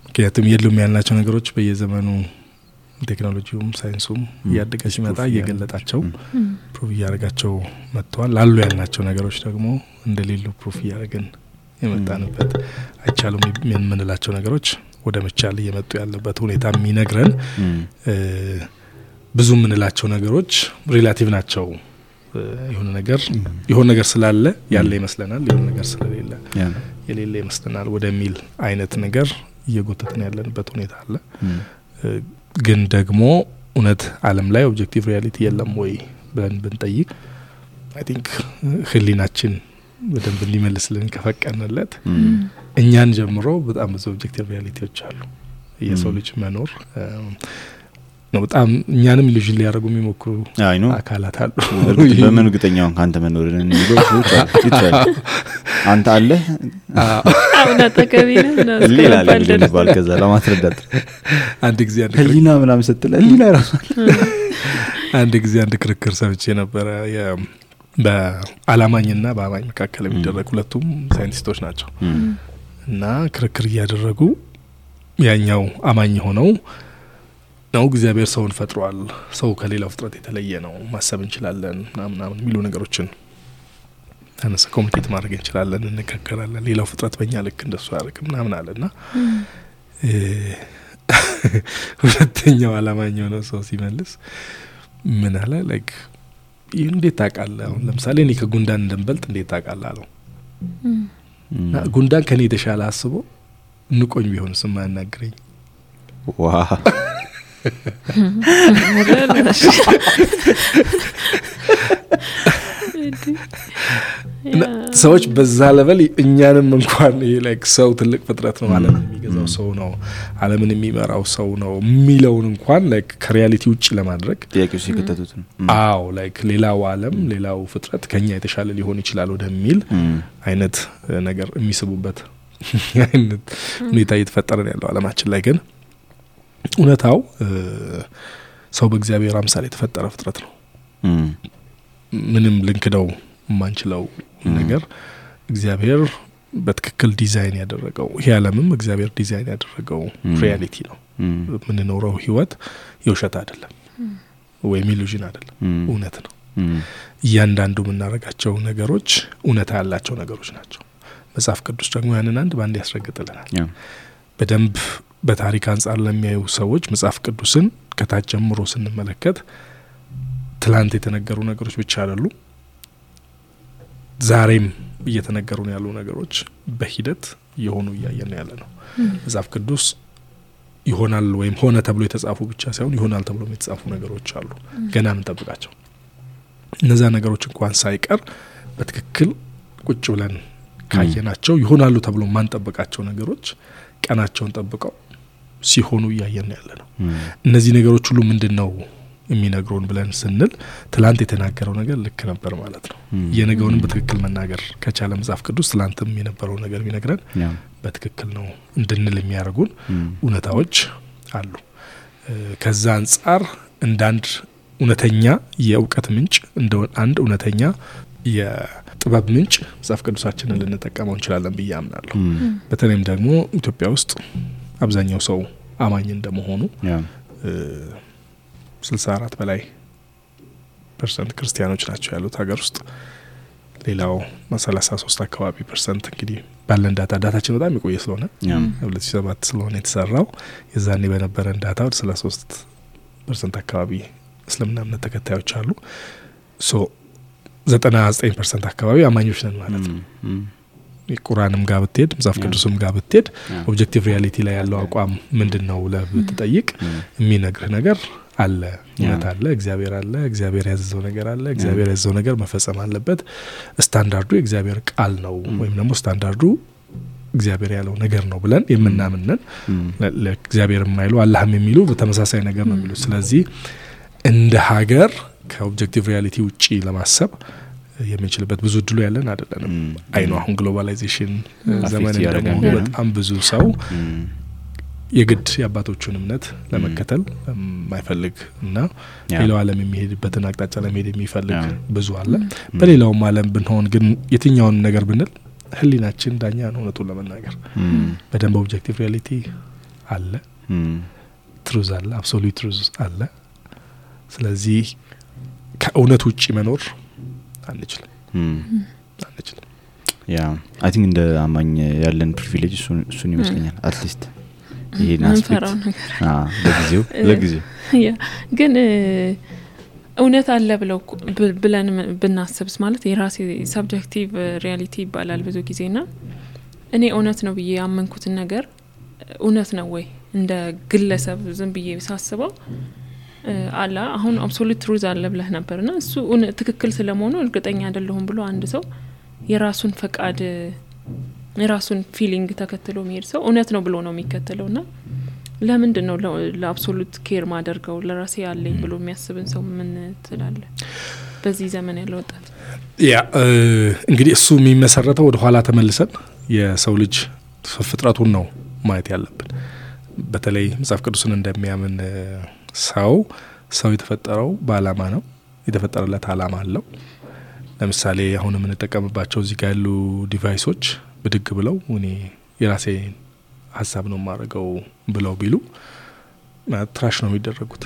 Speaker 3: ምክንያቱም የሉም ያልናቸው ነገሮች በየዘመኑ ቴክኖሎጂውም ሳይንሱም
Speaker 1: ም።
Speaker 3: እያደገ ሲመጣ እየገለጣቸው proof እያደረጋቸው መጥተዋል። ላሉ ያልናቸው ነገሮች ደግሞ እንደሌሉ proof እያደረግን የመጣንበት አይቻሉም። የምንላቸው ነገሮች ወደ መቻል እየመጡ ያለበት ሁኔታ የሚነግረን ብዙ የምንላቸው ነገሮች relative ናቸው። የሆነ ነገር የሆነ ነገር ስላለ ያለ ይመስለናል የሆነ ነገር ስለሌለ
Speaker 1: yeah፣
Speaker 3: የሌለ ይመስለናል ወደሚል አይነት ነገር እየጎተትን ያለንበት ሁኔታ አለ ግን ደግሞ እውነት አለም ላይ objective reality የለም ወይ ብለን ብንጠይቅ I think ህሊናችን በደንብ እንዲመልስልን ከፈቀንለት እኛን ጀምሮ በጣም ብዙ objective reality ዎች አሉ። የሰው ልጅ መኖር ነው በጣም እኛንም illusion ሊያደርጉ የሚሞክሩ አካላት አሉ።
Speaker 1: በምን እርግጠኛውን ከአንተ መኖርን የሚለው አንተ አለህ
Speaker 3: አዎ።
Speaker 2: አሁን አጠገቢ ነህ ነው
Speaker 1: ሌላ
Speaker 2: ደርሰህ።
Speaker 1: ይባል ከዛ ለማስረዳት
Speaker 3: አንድ ጊዜ አንድ ክርክር-
Speaker 1: ህሊና ምናምን ስትል ህሊና ራሱ
Speaker 3: አንድ ጊዜ አንድ ክርክር ሰምቼ ነበረ የ- በአላማኝና በአማኝ መካከል የሚደረግ ሁለቱም ሳይንቲስቶች ናቸው እና ክርክር እያደረጉ ያኛው አማኝ ሆነው ነው እግዚአብሔር ሰውን ፈጥሯል ሰው ከሌላው ፍጥረት የተለየ ነው ማሰብ እንችላለን ምናምን ምናምን የሚሉ ነገሮችን አነሰ ኮሚኒኬት ማድረግ እንችላለን እንነጋገራለን ሌላው ፍጥረት በእኛ ልክ እንደሱ ያደርግ ምናምን አለ እና *laughs* ሁለተኛው አላማኝ የሆነው ሰው ሲመልስ ምን አለ? like ይህ እንዴት ታውቃለህ? አሁን ለምሳሌ እኔ ከጉንዳን እንደምበልጥ እንዴት ታውቃለህ አለው። ጉንዳን ከኔ የተሻለ አስቦ ንቆኝ ቢሆን ስማ ያናግረኝ
Speaker 1: ዋ
Speaker 3: ሰዎች በዛ ለበል እኛንም እንኳን ይሄ like ሰው ትልቅ ፍጥረት ነው አለምን የሚገዛው ሰው ነው አለምን የሚመራው ሰው ነው የሚለውን እንኳን like ከ reality ውጭ ለማድረግ
Speaker 1: ጥያቄ የከተቱት ነው።
Speaker 3: አዎ like ሌላው አለም ሌላው ፍጥረት ከኛ የተሻለ ሊሆን ይችላል ወደሚል አይነት ነገር የሚስቡበት *laughs* አይነት ሁኔታ እየተፈጠረ ነው ያለው አለማችን ላይ። ግን እውነታው ሰው በእግዚአብሔር አምሳል የተፈጠረ ፍጥረት ነው። ምንም ልንክደው የማንችለው ነገር እግዚአብሔር በትክክል ዲዛይን ያደረገው ይሄ ዓለምም እግዚአብሔር ዲዛይን ያደረገው reality ነው። የምንኖረው ህይወት የውሸት አይደለም ወይም illusion አይደለም፣ እውነት ነው። እያንዳንዱ የምናደርጋቸው ነገሮች እውነታ ያላቸው ነገሮች ናቸው። መጽሐፍ ቅዱስ ደግሞ ያንን አንድ በአንድ ያስረግጥልናል። በደንብ በታሪክ አንጻር ለሚያዩ ሰዎች መጽሐፍ ቅዱስን ከታች ጀምሮ ስንመለከት ትላንት የተነገሩ ነገሮች ብቻ አይደሉ፣ ዛሬም እየተነገሩን ያሉ ነገሮች በሂደት እየሆኑ እያየን ያለ ነው። መጽሐፍ ቅዱስ ይሆናል ወይም ሆነ ተብሎ የተጻፉ ብቻ ሳይሆን ይሆናል ተብሎ የተጻፉ ነገሮች አሉ፣ ገና ምንጠብቃቸው። እነዛ ነገሮች እንኳን ሳይቀር በትክክል ቁጭ ብለን ካየናቸው ይሆናሉ ተብሎ የማንጠብቃቸው ነገሮች ቀናቸውን ጠብቀው ሲሆኑ እያየን ያለ ነው። እነዚህ ነገሮች ሁሉ ምንድን ነው የሚነግሩን ብለን ስንል ትላንት የተናገረው ነገር ልክ ነበር ማለት ነው። የነገውንም በትክክል መናገር ከቻለ መጽሐፍ ቅዱስ ትላንትም የነበረው ነገር ቢነግረን በትክክል ነው እንድንል የሚያደርጉን እውነታዎች አሉ። ከዛ አንጻር እንደ አንድ እውነተኛ የእውቀት ምንጭ እንደ አንድ እውነተኛ የጥበብ ምንጭ መጽሐፍ ቅዱሳችንን ልንጠቀመው እንችላለን ብዬ አምናለሁ። በተለይም ደግሞ ኢትዮጵያ ውስጥ አብዛኛው ሰው አማኝ እንደመሆኑ
Speaker 1: yeah፣
Speaker 3: ስልሳ አራት በላይ percent ክርስቲያኖች ናቸው ያሉት ሀገር ውስጥ። ሌላው ሰላሳ ሶስት አካባቢ percent እንግዲህ ባለን data data ችን በጣም የቆየ ስለሆነ ሁለት ሺ ሰባት ስለሆነ የተሰራው የዛኔ በነበረን data ወደ ሰላሳ ሶስት percent አካባቢ እስልምና እምነት ተከታዮች አሉ። so ዘጠና ዘጠኝ percent አካባቢ አማኞች ነን ማለት ነው። ቁርአንም ጋር ብትሄድ መጽሐፍ ቅዱስም ጋር ብትሄድ objective reality ላይ ያለው አቋም ምንድን ነው ብለህ ብትጠይቅ የሚነግርህ ነገር አለ፣ እውነት አለ፣ እግዚአብሔር አለ፣ እግዚአብሔር ያዘዘው ነገር አለ፣ እግዚአብሔር ያዘዘው ነገር መፈጸም አለበት። ስታንዳርዱ የእግዚአብሔር ቃል ነው ወይም ደግሞ ስታንዳርዱ እግዚአብሔር ያለው ነገር ነው ብለን የምናምንን ለእግዚአብሔር የማይሉ አላህም የሚሉ በተመሳሳይ ነገር ነው የሚሉት። ስለዚህ እንደ ሀገር ከ objective reality ውጪ ለማሰብ የምንችልበት ብዙ እድሉ ያለን አይደለንም።
Speaker 1: I
Speaker 3: know አሁን
Speaker 2: globalization
Speaker 3: ዘመን እንደመሆኑ በጣም ብዙ ሰው የግድ የአባቶቹን እምነት ለመከተል የማይፈልግ እና ሌላው ዓለም የሚሄድበትን አቅጣጫ ለመሄድ የሚፈልግ ብዙ አለ። በሌላውም ዓለም ብንሆን ግን የትኛውን ነገር ብንል ሕሊናችን ዳኛ ነው። እውነቱን ለመናገር። በደንብ objective reality አለ፣ truth አለ፣ absolute truth አለ። ስለዚህ ከእውነት ውጭ መኖር አንችልም። አንችልም።
Speaker 1: Yeah። I think እንደ አማኝ ያለን privilege እሱን እሱን ይመስለኛል። at least
Speaker 2: ይሄን aspect
Speaker 1: ለጊዜው ለጊዜው።
Speaker 2: ግን እውነት አለ ብለው ብለን ብናስብስ? ማለት የራሴ subjective reality ይባላል ብዙ ጊዜ ና እኔ እውነት ነው ብዬ ያመንኩትን ነገር እውነት ነው ወይ? እንደ ግለሰብ ዝም ብዬ ሳስበው አላ አሁን absolute truth አለ ብለህ ነበር ና እሱ ትክክል ስለመሆኑ እርግጠኛ አይደለሁም ብሎ አንድ ሰው የራሱን ፈቃድ የራሱን feeling ተከትሎ የሚሄድ ሰው እውነት ነው ብሎ ነው የሚከተለው ና ለምንድን ነው ለ absolute care ማደርገው ለራሴ ያለኝ ብሎ የሚያስብን ሰው ምን ትላለ? በዚህ ዘመን ያለ ወጣት
Speaker 3: yeah እንግዲህ እሱ የሚመሰረተው ወደ ኋላ ተመልሰን የሰው ልጅ ፍጥረቱን ነው ማየት ያለብን። በተለይ መጽሐፍ ቅዱስን እንደሚያምን ሰው ሰው የተፈጠረው በአላማ ነው። የተፈጠረለት አላማ አለው። ለምሳሌ አሁን የምንጠቀምባቸው እዚህ ጋር ያሉ ዲቫይሶች ብድግ ብለው እኔ የራሴ ሀሳብ ነው የማደርገው ብለው ቢሉ ትራሽ ነው የሚደረጉት።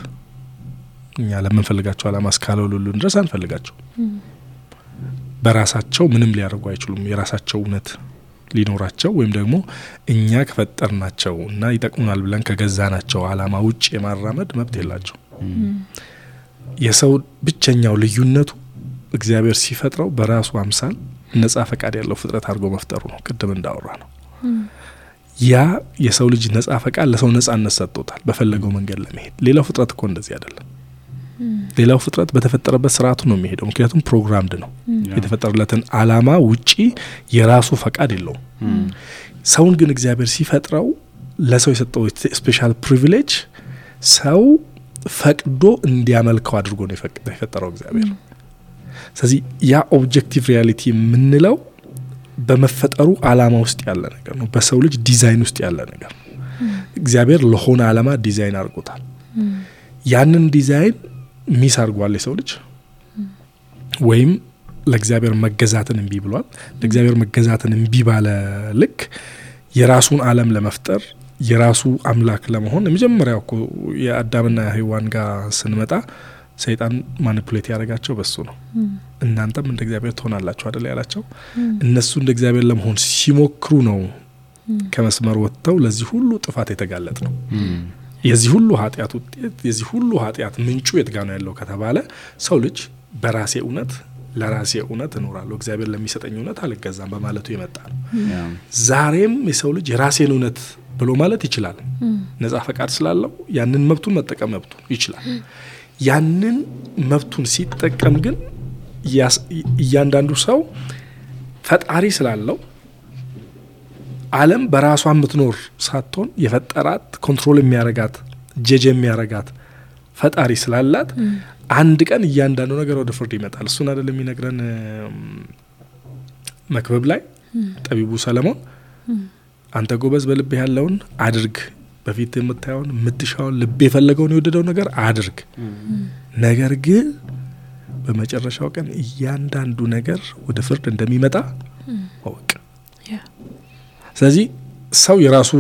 Speaker 3: እኛ ለምንፈልጋቸው አላማ እስካልውሉልን ድረስ አንፈልጋቸው። በራሳቸው ምንም ሊያደርጉ አይችሉም። የራሳቸው እውነት ሊኖራቸው ወይም ደግሞ እኛ ከፈጠርናቸው እና ይጠቅሙናል ብለን ከገዛናቸው አላማ ውጭ የማራመድ መብት የላቸው። የሰው ብቸኛው ልዩነቱ እግዚአብሔር ሲፈጥረው በራሱ አምሳል ነጻ ፈቃድ ያለው ፍጥረት አድርጎ መፍጠሩ ነው። ቅድም እንዳወራ ነው። ያ የሰው ልጅ ነጻ ፈቃድ ለሰው ነጻነት ሰጥቶታል፣ በፈለገው መንገድ ለመሄድ። ሌላው ፍጥረት እኮ እንደዚህ አይደለም። ሌላው ፍጥረት በተፈጠረበት ስርዓቱ ነው የሚሄደው፣ ምክንያቱም programmed ነው። የተፈጠረለትን አላማ ውጪ የራሱ ፈቃድ የለውም። ሰውን ግን እግዚአብሔር ሲፈጥረው ለሰው የሰጠው special privilege ሰው ፈቅዶ እንዲያመልከው አድርጎ ነው የፈጠረው እግዚአብሔር። ስለዚህ ያ objective reality የምንለው በመፈጠሩ አላማ ውስጥ ያለ ነገር ነው። በሰው ልጅ ዲዛይን ውስጥ ያለ ነገር ነው። እግዚአብሔር ለሆነ አላማ ዲዛይን አድርጎታል። ያንን design miss አድርጓል የሰው ልጅ ወይም ለእግዚአብሔር መገዛትን እምቢ ብሏል። ለእግዚአብሔር መገዛትን እምቢ ባለ ልክ የራሱን ዓለም ለመፍጠር የራሱ አምላክ ለመሆን የመጀመሪያው እኮ የአዳምና ሔዋን ጋር ስንመጣ ሰይጣን manipulate ያደረጋቸው በሱ ነው። እናንተም እንደ እግዚአብሔር ትሆናላችሁ አደለ ያላቸው። እነሱ እንደ እግዚአብሔር ለመሆን ሲሞክሩ ነው ከመስመር ወጥተው ለዚህ ሁሉ ጥፋት የተጋለጥ ነው። የዚህ ሁሉ ኃጢአት ውጤት የዚህ ሁሉ ኃጢአት ምንጩ የት ጋ ነው ያለው ከተባለ ሰው ልጅ በራሴ እውነት ለራሴ እውነት እኖራለሁ እግዚአብሔር ለሚሰጠኝ እውነት አልገዛም በማለቱ የመጣ ነው። ዛሬም የሰው ልጅ የራሴን እውነት ብሎ ማለት ይችላል። ነጻ ፈቃድ ስላለው ያንን መብቱን መጠቀም መብቱ ይችላል። ያንን መብቱን ሲጠቀም ግን እያንዳንዱ ሰው ፈጣሪ ስላለው ዓለም በራሷ የምትኖር ሳትሆን የፈጠራት control የሚያረጋት ጀጅ የሚያረጋት ፈጣሪ ስላላት አንድ ቀን እያንዳንዱ ነገር ወደ ፍርድ ይመጣል። እሱን አይደል የሚነግረን መክብብ ላይ? ጠቢቡ ሰለሞን አንተ ጎበዝ በልብህ ያለውን አድርግ፣ በፊት የምታየውን የምትሻውን ልብ የፈለገውን የወደደው ነገር አድርግ፣ ነገር ግን በመጨረሻው ቀን እያንዳንዱ ነገር ወደ ፍርድ እንደሚመጣ እወቅ። ስለዚህ ሰው የራሱ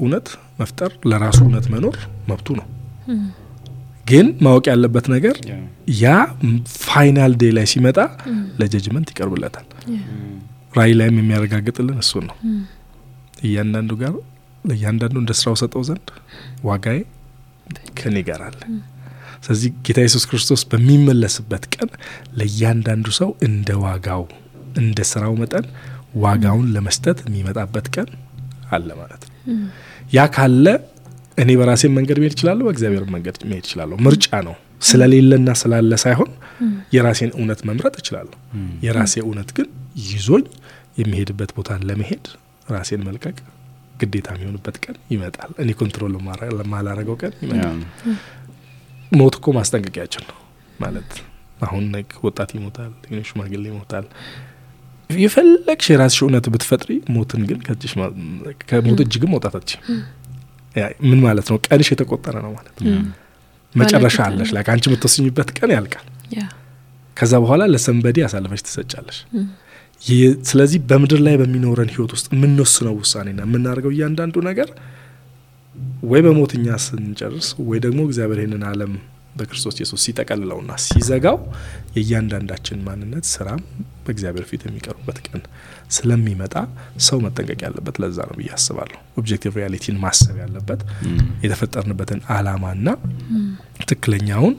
Speaker 3: እውነት መፍጠር ለራሱ እውነት መኖር መብቱ ነው። ግን ማወቅ ያለበት ነገር ያ final day ላይ ሲመጣ ለ judgment ይቀርብለታል። ራእይ ላይም የሚያረጋግጥልን እሱን ነው። እያንዳንዱ ጋር ለእያንዳንዱ እንደ ስራው ሰጠው ዘንድ ዋጋዬ ከኔ ጋር አለ። ስለዚህ ጌታ ኢየሱስ ክርስቶስ በሚመለስበት ቀን ለእያንዳንዱ ሰው እንደ ዋጋው እንደ ስራው መጠን ዋጋውን ለመስጠት የሚመጣበት ቀን አለ ማለት ነው። ያ ካለ እኔ በራሴ መንገድ መሄድ እችላለሁ፣ በእግዚአብሔር መንገድ መሄድ እችላለሁ። ምርጫ ነው። ስለሌለና ስላለ ሳይሆን የራሴን እውነት መምረጥ እችላለሁ። የራሴ እውነት ግን ይዞኝ የሚሄድበት ቦታ ለመሄድ ራሴን መልቀቅ ግዴታ የሚሆንበት ቀን ይመጣል። እኔ control የማላረገው ቀን ይመጣል። ሞት እኮ ማስጠንቀቂያችን ነው ማለት አሁን ወጣት ይሞታል፣ ሽማግሌ ይሞታል። የፈለግሽ የራስሽ እውነት ብትፈጥሪ ሞትን ግን ከሞት እጅ ግን መውጣት አትችይም። ምን ማለት ነው? ቀንሽ የተቆጠረ ነው ማለት ነው። መጨረሻ አለሽ ላይ አንቺ የምትወስኝበት ቀን ያልቃል። ከዛ በኋላ ለሰንበዴ አሳልፈሽ ትሰጫለሽ። ስለዚህ በምድር ላይ በሚኖረን ህይወት ውስጥ የምንወስነው ውሳኔና የምናደርገው እያንዳንዱ ነገር ወይ በሞት እኛ ስንጨርስ ወይ ደግሞ እግዚአብሔር ይህንን ዓለም በክርስቶስ ኢየሱስ ሲጠቀልለውና ሲዘጋው የእያንዳንዳችን ማንነት ስራም በእግዚአብሔር ፊት የሚቀርቡበት ቀን ስለሚመጣ ሰው መጠንቀቅ ያለበት ለዛ ነው ብዬ አስባለሁ። objective reality ን ማሰብ ያለበት የተፈጠርንበትን አላማና ትክክለኛውን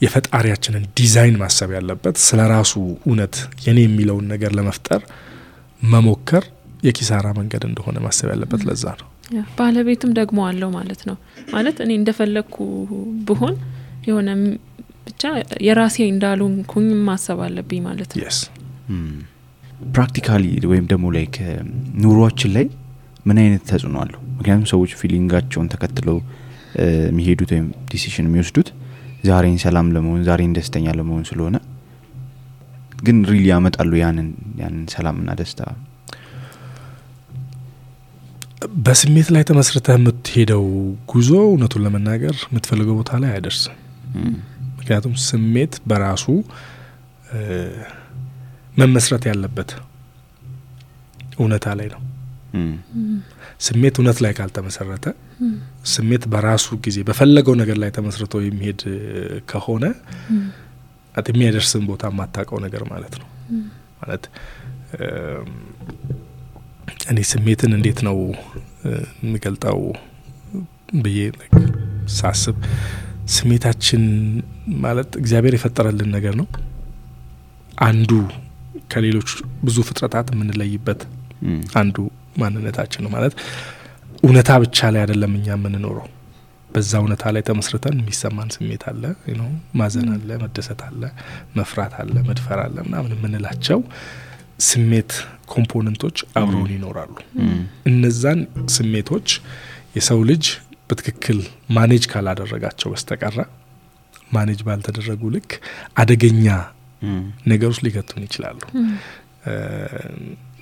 Speaker 3: የፈጣሪያችንን ዲዛይን ማሰብ ያለበት ስለ ራሱ እውነት የኔ የሚለውን ነገር ለመፍጠር መሞከር የኪሳራ መንገድ እንደሆነ ማሰብ ያለበት ለዛ ነው።
Speaker 2: ባለቤትም ደግሞ አለው ማለት ነው። ማለት እኔ እንደፈለግኩ ብሆን የሆነ ብቻ የራሴ እንዳልሆንኩኝ ማሰብ አለብኝ ማለት ነው።
Speaker 1: practically ወይም ደግሞ like ኑሯችን ላይ ምን አይነት ተጽዕኖ አለው? ምክንያቱም ሰዎች feeling ኣቸውን ተከትለው የሚሄዱት ወይም decision የሚወስዱት ዛሬን ሰላም ለመሆን ዛሬን ደስተኛ ለመሆን ስለሆነ ግን ሪሊ ያመጣሉ ያንን ያንን ሰላምና ደስታ
Speaker 3: በስሜት ላይ ተመስርተህ የምትሄደው ጉዞ እውነቱን ለመናገር የምትፈልገው ቦታ ላይ አይደርስም። ምክንያቱም ስሜት በራሱ መመስረት ያለበት እውነታ ላይ ነው። ስሜት እውነት ላይ ካልተመሰረተ ስሜት በራሱ ጊዜ በፈለገው ነገር ላይ ተመስርቶ የሚሄድ ከሆነ የሚያደርስን ቦታ የማታውቀው ነገር ማለት ነው። ማለት እኔ ስሜትን እንዴት ነው የምገልጠው ብዬ ሳስብ ስሜታችን ማለት እግዚአብሔር የፈጠረልን ነገር ነው። አንዱ ከሌሎች ብዙ ፍጥረታት የምንለይበት አንዱ ማንነታችን ነው። ማለት እውነታ ብቻ ላይ አይደለም እኛ የምንኖረው። በዛ እውነታ ላይ ተመስርተን የሚሰማን ስሜት አለ፣ ማዘን አለ፣ መደሰት አለ፣ መፍራት አለ፣ መድፈር አለ ምናምን የምንላቸው ስሜት component ኦች አብረውን ይኖራሉ። እነዛን ስሜቶች የሰው ልጅ በትክክል manage ካላደረጋቸው በስተቀረ manage ባልተደረጉ ልክ አደገኛ ነገሮች ሊገቱን ይችላሉ።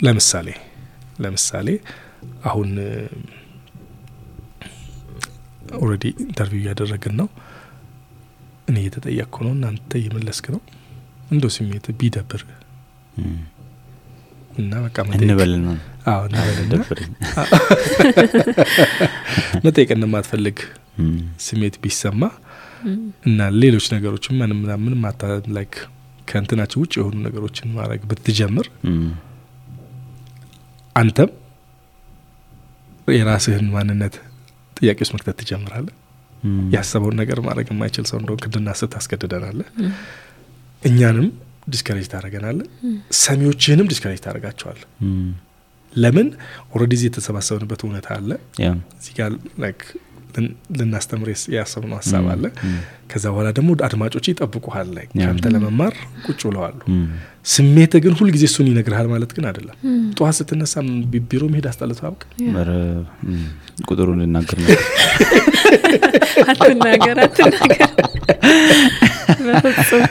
Speaker 3: ለምሳሌ ለምሳሌ አሁን already interview እያደረግን ነው። እኔ እየተጠየቅኩ ነው እና አንተ እየመለስክ ነው እንደው ስሜት ቢደብር እና በቃ መጠየቅ
Speaker 1: እንበልና
Speaker 3: አዎ እንበልና
Speaker 1: ደብረኝ *laughs*
Speaker 3: መጠየቅ እንደማትፈልግ
Speaker 1: እም፣
Speaker 3: ስሜት ቢሰማ እና ሌሎች ነገሮችን ምንም ምንም ማታ like ከእንትናችን ውጭ የሆኑ ነገሮችን ማድረግ ብትጀምር አንተም የራስህን ማንነት ጥያቄ ውስጥ መክተት ትጀምራለህ።
Speaker 1: እም፣
Speaker 3: ያሰበውን ነገር ማድረግ የማይችል ሰው እንደሆን እንድናስብ ታስገድደናለህ። እኛንም discourage ታደርገናለህ። ሰሚዎችህንም discourage
Speaker 1: ታደርጋቸዋለህ።
Speaker 3: ለምን already እዚህ የተሰባሰብንበት እውነታ አለ። እዚህ ጋር ልናስተምር ያሰብነው ሀሳብ አለ። ከዛ በኋላ ደግሞ አድማጮች ይጠብቁሃል። ከአንተ ለመማር ቁጭ ብለዋሉ። ስሜት ግን ሁልጊዜ እሱን ይነግርሃል ማለት ግን አይደለም። ጠዋት ስትነሳ ቢሮ መሄድ አስጠልቶ አውቅ
Speaker 1: ቁጥሩን ልናገር ነበር *laughs*
Speaker 2: አትናገር አትናገር *laughs* በፍጹም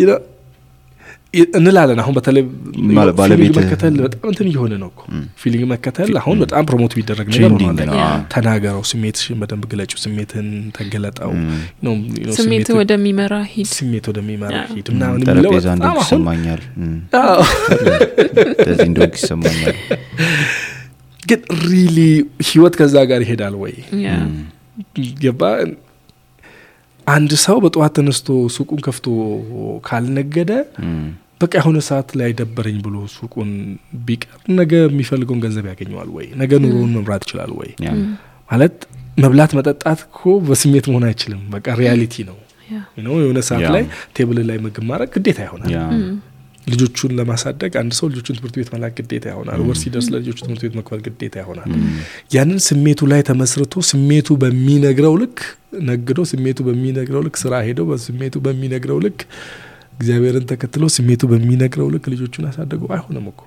Speaker 2: *laughs*
Speaker 3: እንላለን። አሁን በተለይ feeling መከተል በጣም እንትን እየሆነ ነው እኮ። feeling መከተል አሁን በጣም promote የሚደረግ ነገር ሆኗል። ተናገረው፣ ስሜትሽን በደንብ ግለጪው፣ ስሜትን ተገለጠው።
Speaker 2: ስሜት ወደሚመራ ሂድ።
Speaker 3: ስሜት ወደሚመራ ሂድ ምናምን የሚለው በጣም
Speaker 1: ይሰማኛል። እም፣
Speaker 3: አዎ።
Speaker 1: እንደዚህ እንደሆንክ ይሰማኛል።
Speaker 3: ግን really ህይወት ከዛ ጋር ይሄዳል ወይ? ገባ አንድ ሰው በጠዋት ተነስቶ ሱቁን ከፍቶ ካልነገደ በቃ የሆነ ሰዓት ላይ ደበረኝ ብሎ ሱቁን ቢቀር ነገ የሚፈልገውን ገንዘብ ያገኘዋል ወይ? ነገ ኑሮውን መምራት ይችላል ወይ? ማለት መብላት መጠጣት እኮ በስሜት መሆን አይችልም። በቃ reality ነው። የሆነ ሰዓት ላይ table ላይ ምግብ ማድረግ ግዴታ ይሆናል ልጆቹን ለማሳደግ አንድ ሰው ልጆቹን ትምህርት ቤት መላክ ግዴታ ይሆናል. ወር ሲደርስ ለልጆቹ ትምህርት ቤት መክፈል ግዴታ ይሆናል። ያንን ስሜቱ ላይ ተመስርቶ ስሜቱ በሚነግረው ልክ ነግዶ ስሜቱ በሚነግረው ልክ ስራ ሄዶ በስሜቱ በሚነግረው ልክ እግዚአብሔርን ተከትሎ ስሜቱ በሚነግረው ልክ ልጆቹን አሳድጎ አይሆንም እኮ።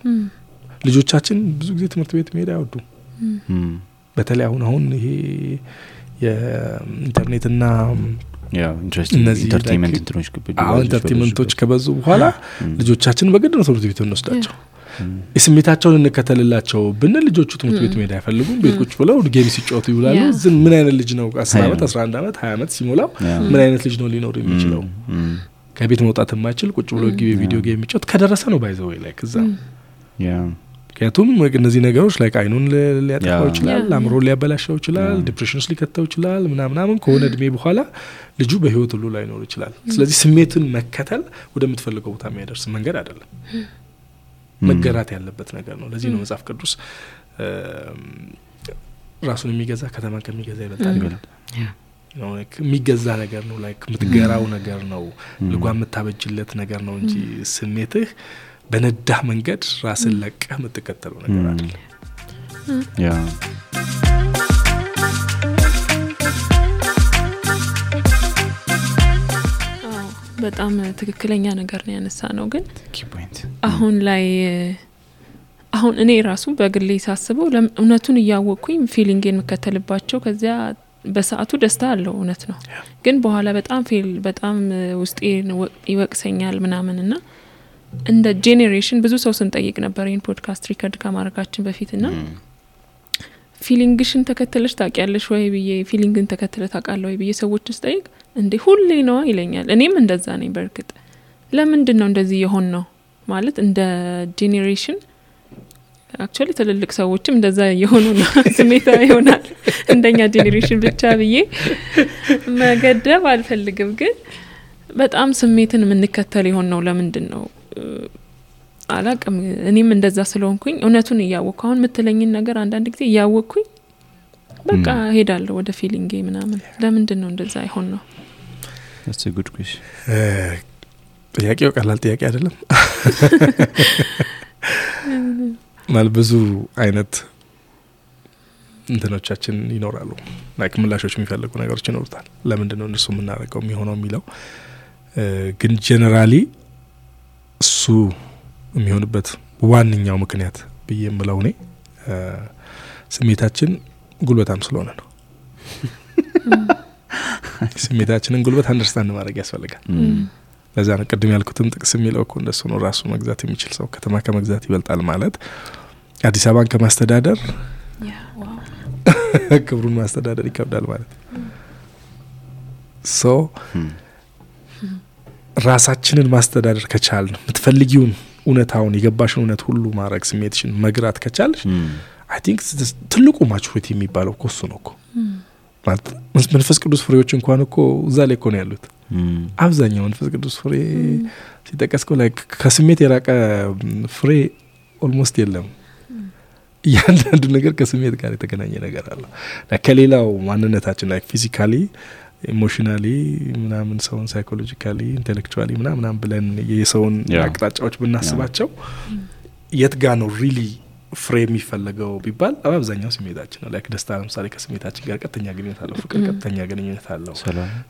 Speaker 3: ልጆቻችን ብዙ ጊዜ ትምህርት ቤት መሄድ አይወዱም። በተለይ አሁን አሁን ይሄ የኢንተርኔትና entertainment
Speaker 1: እንትኖች
Speaker 3: entertainment
Speaker 1: ኦች
Speaker 3: ከበዙ በኋላ ልጆቻችን በግድ ነው ትምህርት ቤት
Speaker 1: የምንወስዳቸው
Speaker 3: የስሜታቸውን እንከተልላቸው ብንል ልጆቹ ትምህርት ቤት መሄድ አይፈልጉም። ቤት ቁጭ ብለው game ሲጫወቱ ይውላሉ። ዝም ምን አይነት ልጅ ነው? አስር ዓመት አስራ አንድ ዓመት ሀያ ዓመት ሲሞላው ምን አይነት ልጅ ነው ሊኖር የሚችለው? ከቤት መውጣት የማይችል ቁጭ ብሎ ጊዜ video game የሚጫወት ከደረሰ ነው ባይዘው ላይ ከዛ ምክንያቱም እነዚህ ነገሮች ላይ አይኑን ሊ- ሊያጠፋው ይችላል
Speaker 2: yeah።
Speaker 3: አእምሮን ሊያበላሸው ይችላል
Speaker 1: yeah።
Speaker 3: depression ውስጥ ሊከተው ይችላል ምናምናምን ከሆነ እድሜ በኋላ ልጁ በህይወት ሁሉ ላይኖር ይችላል ስለዚህ ስሜትን መከተል ወደምትፈልገው ቦታ የሚያደርስ መንገድ አይደለም መገራት ያለበት ነገር ነው ለዚህ ነው መጽሐፍ ቅዱስ ራሱን የሚገዛ ከተማን ከሚገዛ ይበልጣል ይላል የሚገዛ ነገር ነው like የምትገራው ነገር ነው ልጓም የምታበጅለት ነገር ነው እንጂ ስሜትህ በነዳህ መንገድ ራስህን ለቀህ የምትከተለው ነገር አይደለም።
Speaker 2: yeah፣ በጣም ትክክለኛ ነገር ነው ያነሳኸው ግን አሁን ላይ አሁን እኔ ራሱ በግሌ ሳስበው እውነቱን እያወቅኩኝ feeling የምከተልባቸው ከዚያ በሰዓቱ ደስታ አለው እውነት ነው። ግን በኋላ በጣም feel በጣም ውስጤ ይወቅሰኛል ምናምን እና እንደ generation ብዙ ሰው ስንጠይቅ ነበር ይህን podcast record ከማድረጋችን በፊት ና
Speaker 1: feeling
Speaker 2: ሽን ተከትለሽ ታውቂያለሽ ወይ ብዬ feeling ህን ተከትለህ ታውቃለህ ወይ ብዬ ሰዎች ስጠይቅ እንዴ ሁሌ ነዋ ይለኛል። እኔም እንደዛ ነኝ በእርግጥ። ለምንድን ነው እንደዚህ የሆን ነው ማለት እንደ generation actually ትልልቅ ሰዎችም እንደዛ የሆኑ ነው። *laughs* ስሜታ ይሆናል። እንደኛ generation ብቻ ብዬ መገደብ አልፈልግም። ግን በጣም ስሜትን የምንከተል የሆን ነው ለምንድን ነው አላቅም። እኔም እንደዛ ስለሆንኩኝ እውነቱን እያወቅኩ አሁን የምትለኝን ነገር አንዳንድ ጊዜ እያወቅኩኝ በቃ ሄዳለሁ ወደ feeling ኤ ምናምን። ለምንድን ነው እንደዛ አይሆን ነው?
Speaker 1: That's a good question።
Speaker 3: ጥያቄው ቀላል ጥያቄ አይደለም? *laughs* ማለት ብዙ አይነት እንትኖቻችን ይኖራሉ። like ምላሾች የሚፈልጉ ነገሮች ይኖሩታል። ለምንድን ነው እነሱ የምናደርገው የሚሆነው የሚለው? ግን generally እሱ የሚሆንበት ዋነኛው ምክንያት ብዬ የምለው እኔ ስሜታችን ጉልበታም ስለሆነ ነው። ስሜታችንን ጉልበት understand ማድረግ ያስፈልጋል። ለዛ ነው ቅድም ያልኩትም ጥቅስ የሚለው እኮ እንደሱ ነው። ራሱ መግዛት የሚችል ሰው ከተማ ከመግዛት ይበልጣል ማለት አዲስ አበባን ከማስተዳደር *laughs* ክብሩን ማስተዳደር ይከብዳል ማለት so ራሳችንን ማስተዳደር ከቻልን የምትፈልጊውን እውነታውን የገባሽን እውነት ሁሉ ማድረግ ስሜትሽን መግራት ከቻልሽ I think ትልቁ maturity የሚባለው እኮ እሱ ነው እኮ። ማለት መንፈስ ቅዱስ ፍሬዎች እንኳን እኮ እዛ ላይ እኮ ነው ያሉት። አብዛኛው መንፈስ ቅዱስ ፍሬ ሲጠቀስ ላይ ከስሜት የራቀ ፍሬ almost የለም። እያንዳንዱ ነገር ከስሜት ጋር የተገናኘ ነገር አለ። ከሌላው ማንነታችን like physically emotionally ምናምን ሰውን psychologically intellectually ምናምናም ብለን የሰውን አቅጣጫዎች ብናስባቸው የት ጋ ነው really ፍሬ የሚፈለገው ቢባል በአብዛኛው ስሜታችን ነው። like ደስታ ለምሳሌ ከስሜታችን ጋር ቀጥተኛ ግንኙነት አለው ፍቅር ቀጥተኛ ግንኙነት አለው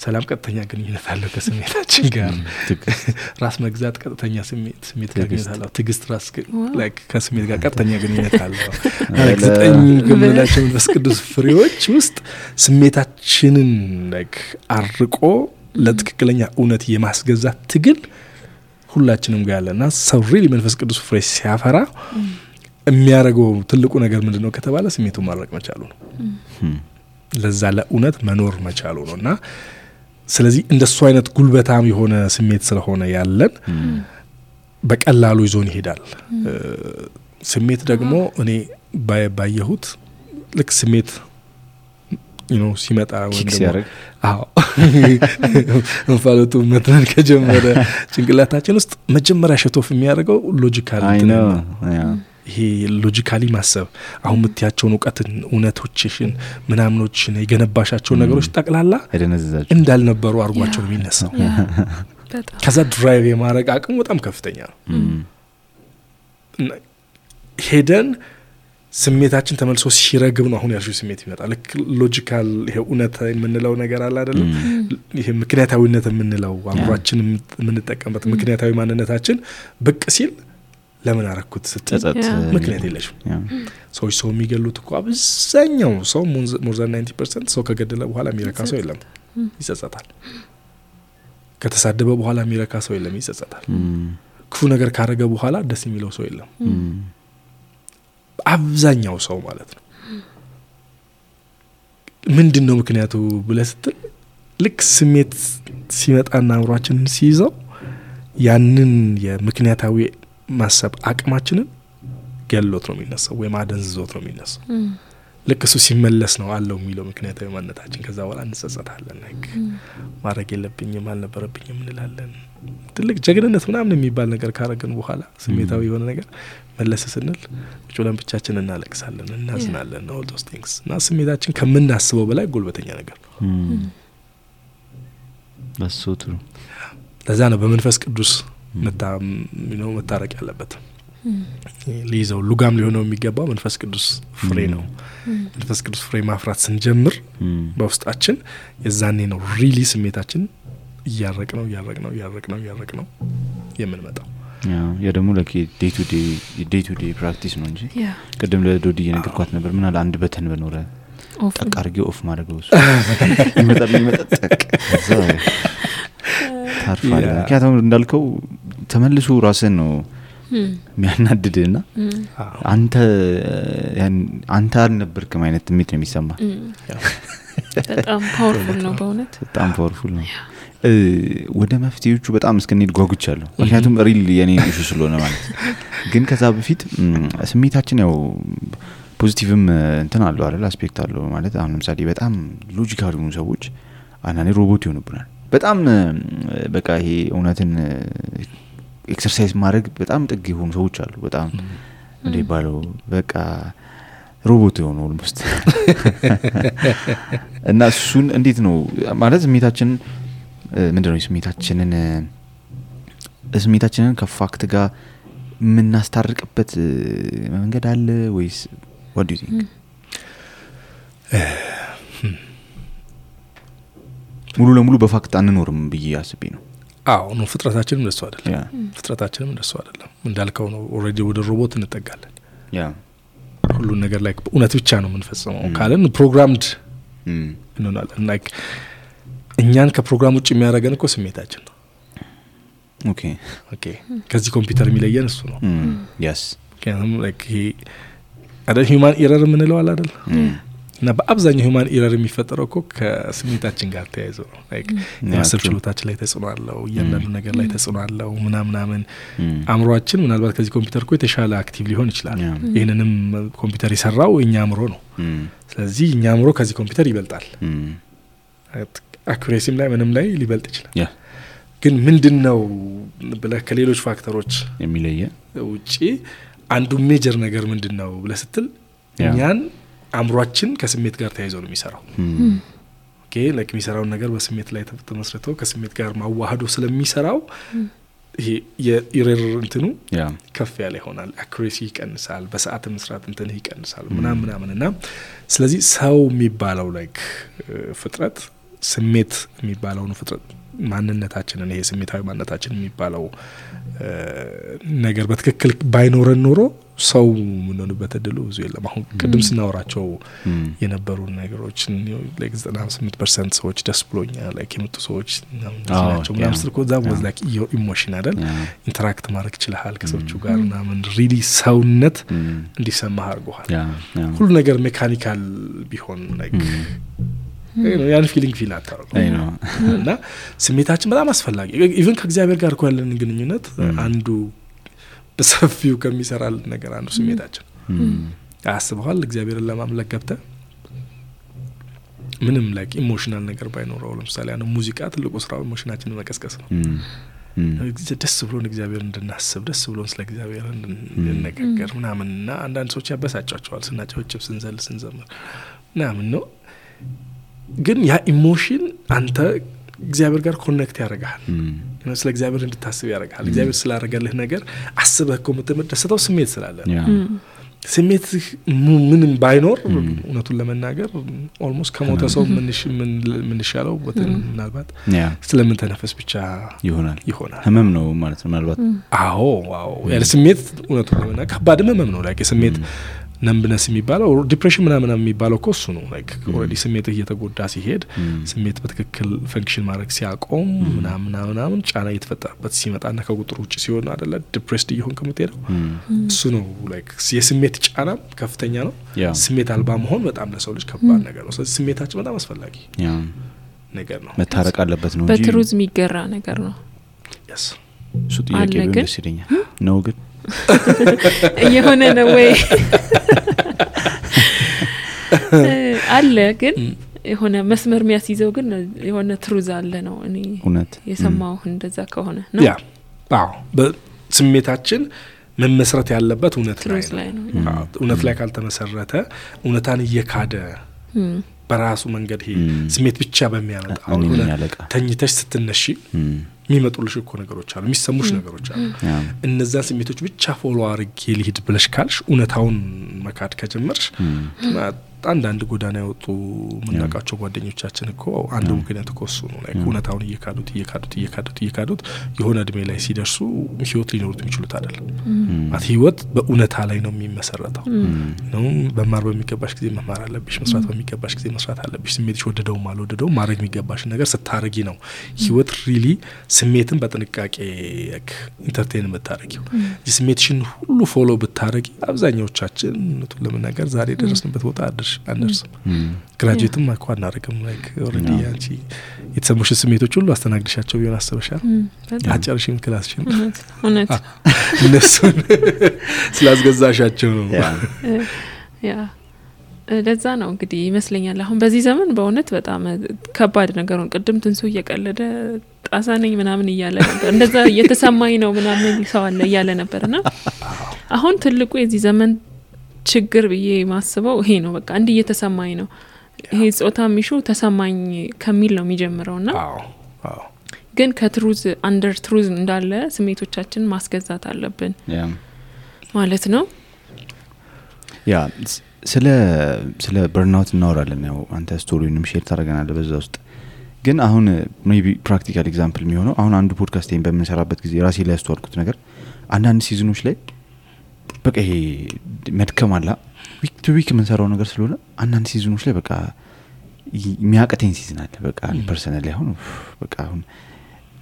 Speaker 3: ሰላም። ቀጥተኛ ግንኙነት አለው ከስሜታችን ጋር *laughs* ራስ መግዛት ቀጥተኛ ስሜት ጋር ግንኙነት አለው ትግስት ራስ ከስሜት ጋር ቀጥተኛ ግንኙነት አለው። ዘጠኝ ከምንላቸው መንፈስ ቅዱስ ፍሬዎች ውስጥ ስሜታችንን like አርቆ ለትክክለኛ እውነት የማስገዛት ትግል ሁላችንም ጋር ያለ እና ሰው really መንፈስ ቅዱስ ፍሬ ሲያፈራ የሚያደርገው ትልቁ ነገር ምንድን ነው ከተባለ ስሜቱን ማረቅ መቻሉ ነው። ለዛ ለእውነት መኖር መቻሉ ነው። እና ስለዚህ እንደሱ አይነት ጉልበታም የሆነ ስሜት ስለሆነ ያለን በቀላሉ ይዞን ይሄዳል። ስሜት ደግሞ እኔ ባየሁት ልክ ስሜት ነው ሲመጣ እንፋሎቱ መትነን ከጀመረ ጭንቅላታችን ውስጥ መጀመሪያ shut off የሚያደርገው logical ይሄ logically ማሰብ አሁን የምትያቸውን እውቀትን እውነቶችሽን ምናምኖችን የገነባሻቸውን ነገሮች ጠቅላላ እንዳልነበሩ አድርጓቸው ነው የሚነሳው። ከዛ drive የማድረግ አቅሙ በጣም ከፍተኛ ነው። ሄደን ስሜታችን ተመልሶ ሲረግብ ነው አሁን ያልሽው ስሜት ይመጣል ልክ logical ይሄ እውነት የምንለው ነገር አለ አይደለም ይሄ ምክንያታዊነት የምንለው አእምሯችን የምንጠቀምበት ምክንያታዊ ማንነታችን ብቅ ሲል ለምን አረኩት ስትል ምክንያት የለሽም። ሰዎች ሰው የሚገሉት እኮ አብዛኛው ሰው more than ninety percent ሰው ከገደለ በኋላ የሚረካ ሰው የለም። ይጸጸታል። ከተሳደበ በኋላ የሚረካ ሰው የለም ይጸጸታል። ክፉ ነገር ካረገ በኋላ ደስ የሚለው ሰው የለም። አብዛኛው ሰው ማለት ነው። ምንድን ነው ምክንያቱ ብለ ስትል ልክ ስሜት ሲመጣና አእምሯችንን ሲይዘው ያንን የምክንያታዊ ማሰብ አቅማችንን ገሎት ነው የሚነሳው ወይም አደንዝዞት ነው የሚነሳው። ልክ እሱ ሲመለስ ነው አለው የሚለው ምክንያታዊ ማንነታችን ከዛ በኋላ እንጸጸታለን። like ማድረግ የለብኝም አልነበረብኝም እንላለን። ትልቅ ጀግንነት ምናምን የሚባል ነገር ካረግን በኋላ ስሜታዊ የሆነ ነገር መለስ ስንል ቁጭ ብለን ብቻችን እናለቅሳለን እናዝናለን all those things እና ስሜታችን ከምናስበው በላይ ጉልበተኛ ነገር
Speaker 1: ነው። ጥሩ።
Speaker 3: ለዛ ነው በመንፈስ ቅዱስ መታረቅ ያለበት። ሊይዘው ሉጋም ሊሆነው የሚገባው መንፈስ ቅዱስ ፍሬ ነው። መንፈስ ቅዱስ ፍሬ ማፍራት ስንጀምር በውስጣችን የዛኔ ነው really ስሜታችን እያረቅ ነው እያረቅ ነው እያረቅ ነው እያረቅ ነው የምንመጣው
Speaker 1: ያ ደግሞ day to day practice ነው እንጂ ቅድም ለዶዲ እየነገርኳት ነበር ምን አለ አንድ button ቢኖረ ጠቅ አርጌ off ማድረገው እሱ *laughs* ይመጣል ይመጣል ጠቅ *laughs* ታርፋለ ምክንያቱም እንዳልከው ተመልሶ ራስን ነው የሚያናድድ ና አንተ አንተ አልነበርክም አይነት ስሜት ነው የሚሰማ
Speaker 2: በጣም powerful ነው በእውነት።
Speaker 1: በጣም powerful ነው። ወደ መፍትሄዎቹ በጣም እስክንሄድ ጓጉቻለሁ። ምክንያቱም real የኔ issue ስለሆነ ማለት ግን ከዛ በፊት ስሜታችን ያው positive ም እንትን አለው አይደል? aspect አለው ማለት አሁን ለምሳሌ በጣም logical የሆኑ ሰዎች አንዳንዴ ሮቦት ይሆኑብናል በጣም በቃ ይሄ እውነትን exercise ማድረግ በጣም ጥግ የሆኑ ሰዎች አሉ። በጣም እንደ በቃ ሮቦት የሆኑ almost *laughs* እና እሱን እንዴት ነው ማለት ስሜታችንን ምንድነው ስሜታችንን ስሜታችንን ከ fact ጋር የምናስታርቅበት መንገድ አለ ወይስ what do think ሙሉ ለሙሉ በ fact አንኖርም ብዬ አስቤ ነው።
Speaker 3: አዎ ነው ፍጥረታችንም እንደሱ አይደለም። ፍጥረታችንም እንደሱ አይደለም። እንዳልከው ነው already ወደ ሮቦት እንጠጋለን። ሁሉን ነገር ላይ እውነት ብቻ ነው የምንፈጽመው ካለን programmed እንሆናለን። like እኛን ከፕሮግራም ውጭ የሚያደርገን እኮ ስሜታችን ነው።
Speaker 1: Okay።
Speaker 3: Okay። ከዚህ ኮምፒውተር የሚለየን እሱ ነው። ምክንያቱም like ይሄ አይደል? human error የምንለው አለ አይደል እና በአብዛኛው human error የሚፈጠረው እኮ ከስሜታችን ጋር ተያይዞ ነው የማሰብ. ችሎታችን ላይ ተጽዕኖ አለው እያንዳንዱ ነገር ላይ ተጽዕኖ አለው ምናምናምን. አእምሯችን ምናልባት ከዚህ ኮምፒውተር እኮ የተሻለ active ሊሆን ይችላል. ይህንንም ኮምፒውተር የሰራው እኛ አእምሮ ነው. ስለዚህ እኛ አእምሮ ከዚህ ኮምፒውተር ይበልጣል.
Speaker 1: accuracy
Speaker 3: ም ላይ ምንም ላይ ሊበልጥ ይችላል. ግን ምንድን ነው ብለህ ከሌሎች factor ኦች
Speaker 1: የሚለየ
Speaker 3: ውጪ አንዱ major ነገር ምንድን ነው ብለህ ስትል እኛን አእምሯችን ከስሜት ጋር ተያይዞ ነው የሚሰራው. okay like የሚሰራውን ነገር በስሜት ላይ ተ- ተመስርቶ ከስሜት ጋር ማዋህዶ ስለሚሰራው ይሄ የ error
Speaker 1: እንትኑ.
Speaker 3: ከፍ ያለ ይሆናል accuracy ይቀንሳል በሰዓት መስራት እንትን ይቀንሳል ምናምን ምናምን እና ስለዚህ ሰው የሚባለው like ፍጥረት ስሜት የሚባለውን ፍጥረት ማንነታችንን ይሄ ስሜታዊ ማንነታችን የሚባለው ነገር በትክክል ባይኖረን ኖሮ ሰው የምንሆንበት እድሉ ብዙ የለም አሁን ቅድም ስናወራቸው. የነበሩ ነገሮችን like ዘጠና ስምንት percent ሰዎች ደስ ብሎኛል like የመጡ ሰዎች ናቸው ምናምን
Speaker 1: ያ።
Speaker 3: ስል እኮ
Speaker 1: that
Speaker 3: was like emotion አይደል. interact ማድረግ ችልሃል ከሰዎቹ ጋር ምናምን really ሰውነት. እንዲሰማህ.
Speaker 1: Yeah.
Speaker 3: ሁሉ ነገር mechanical ቢሆን like ያን feeling
Speaker 1: feel ነው።
Speaker 3: እና ስሜታችን በጣም አስፈላጊ even ከእግዚአብሔር ጋር እኮ ያለን ግንኙነት አንዱ በሰፊው ከሚሰራልን ነገር አንዱ ስሜታችን. አስበኋል እግዚአብሔርን ለማምለክ ገብተ ምንም like emotional ነገር ባይኖረው ለምሳሌ አንዱ ሙዚቃ ትልቁ ስራው emotion ኣችንን መቀስቀስ ነው. ደስ ብሎን እግዚአብሔር እንድናስብ ደስ ብሎን ስለ እግዚአብሔር እንድንነጋገር ምናምን እና አንዳንድ ሰዎች ያበሳጫቸዋል ስናጨበጭብ ስንዘል ስንዘምር ምናምን ነው ግን ያ emotion አንተ እግዚአብሔር ጋር connect ያደርግሃል. ስለ እግዚአብሔር እንድታስብ ያደርግሃል እግዚአብሔር ስላደረገልህ ነገር አስበህ እኮ የምትደሰተው ስሜት ስላለ ነው።. ስሜትህ ምንም ባይኖር እውነቱን ለመናገር almost ከሞተ ሰው ምንሽ- ምን- ምንሻለው በትን ምናልባት. ስለምንተነፈስ ብቻ
Speaker 1: ይሆናል
Speaker 3: ይሆናል
Speaker 1: ህመም ነው ማለት ነው ምናልባት
Speaker 3: አዎ አዎ ያለ ስሜት እውነቱን ለመናገር ከባድም ህመም ነው like የስሜት numbness የሚባለው depression ምናምን የሚባለው እኮ እሱ ነው። like already ስሜትህ እየተጎዳ ሲሄድ ስሜት በትክክል function ማድረግ ሲያቆም ምናምን ምናምን ምናምን ጫና እየተፈጠረበት ሲመጣና ከቁጥር ውጭ ሲሆን አደለ depressed እየሆን ከምትሄደው እሱ ነው like የስሜት ጫና ከፍተኛ ነው። ስሜት አልባ መሆን በጣም ለሰው ልጅ ከባድ ነገር ነው። ስለዚህ ስሜታችን በጣም አስፈላጊ ነገር ነው።
Speaker 1: መታረቅ አለበት ነው እንጂ
Speaker 2: በ truth የሚገራ ነገር ነው.
Speaker 1: እሱ ጥያቄ? ደስ ይለኛል። ነው ግን *laughs*
Speaker 2: እየሆነ ነው ወይ? *laughs* አለ ግን የሆነ መስመር የሚያስይዘው ግን የሆነ ትሩዝ አለ ነው እኔ
Speaker 1: እውነት።
Speaker 2: የሰማው እንደዛ ከሆነ ነው?
Speaker 3: አዎ። በስሜታችን መመስረት ያለበት እውነት ላይ ነው። እውነት ላይ ካልተመሰረተ እውነታን እየካደ በራሱ መንገድ ይሄ ስሜት ብቻ በሚያመጣ አሁን ተኝተሽ ስትነሺ የሚመጡልሽ እኮ ነገሮች አሉ የሚሰሙሽ ነገሮች አሉ። እነዛን ስሜቶች ብቻ follow አርጌ ልሂድ ብለሽ ካልሽ እውነታውን መካድ ከጀመርሽ አንዳንድ ጎዳና የወጡ የምናውቃቸው ጓደኞቻችን እኮ አንዱ ምክንያት እኮ እሱ ነው። like እውነታውን እየካዱት እየካዱት እየካዱት እየካዱት የሆነ እድሜ ላይ ሲደርሱ ህይወት ሊኖሩት የሚችሉት አይደለም። ህይወት በእውነታ ላይ ነው የሚመሰረተው። ነው መማር በሚገባሽ ጊዜ መማር አለብሽ መስራት በሚገባሽ ጊዜ መስራት አለብሽ። ስሜትሽ ወደደውም አልወደደውም ማድረግ የሚገባሽን ነገር ስታረጊ ነው ህይወት really ስሜትን በጥንቃቄ entertain የምታደረጊው ስሜትሽን ሁሉ follow ብታረጊ አብዛኛዎቻችን እውነቱን ለመናገር ዛሬ የደረስንበት ቦታ አድርሽ አንደርስም
Speaker 1: graduate
Speaker 3: ም እኮ አናደርግም። like already አንቺ የተሰሙሽን ስሜቶች ሁሉ አስተናግድሻቸው ቢሆን አስበሻል? አጨርሽም
Speaker 2: class ሽን?
Speaker 3: እነሱን *laughs* ስላስገዛሻቸው ነው።
Speaker 1: ያ
Speaker 2: ለዛ ነው እንግዲህ ይመስለኛል። አሁን በዚህ ዘመን በእውነት በጣም ከባድ ነገሩን ቅድም ትንሱ እየቀለደ ጣሳ ነኝ ምናምን እያለ ነበር። እንደዛ እየተሰማኝ ነው ምናምን ሰው አለ እያለ ነበር። እና አሁን ትልቁ የዚህ ዘመን ችግር ብዬ ማስበው ይሄ ነው። በቃ እንዲህ እየተሰማኝ ነው። ይሄ ጾታ ሚሹ ተሰማኝ ከሚል ነው የሚጀምረው።
Speaker 3: አዎ
Speaker 2: ግን ከትሩዝ አንደር ትሩዝ እንዳለ ስሜቶቻችን ማስገዛት አለብን ማለት ነው።
Speaker 1: ያ ስለ ስለ burnout እናወራለን። ያው አንተ story ንም share ታደረገናለ በዛ ውስጥ። ግን አሁን maybe practical example የሚሆነው አሁን አንዱ ፖድካስት በምንሰራበት ጊዜ ራሴ ላይ ያስተዋልኩት ነገር አንዳንድ season ኦች ላይ በቃ ይሄ መድከም አላ week to week የምንሰራው ነገር ስለሆነ አንዳንድ season ኦች ላይ በቃ የሚያቅተኝ season አለ። በቃ personal አሁን ኡፍ፣ በቃ አሁን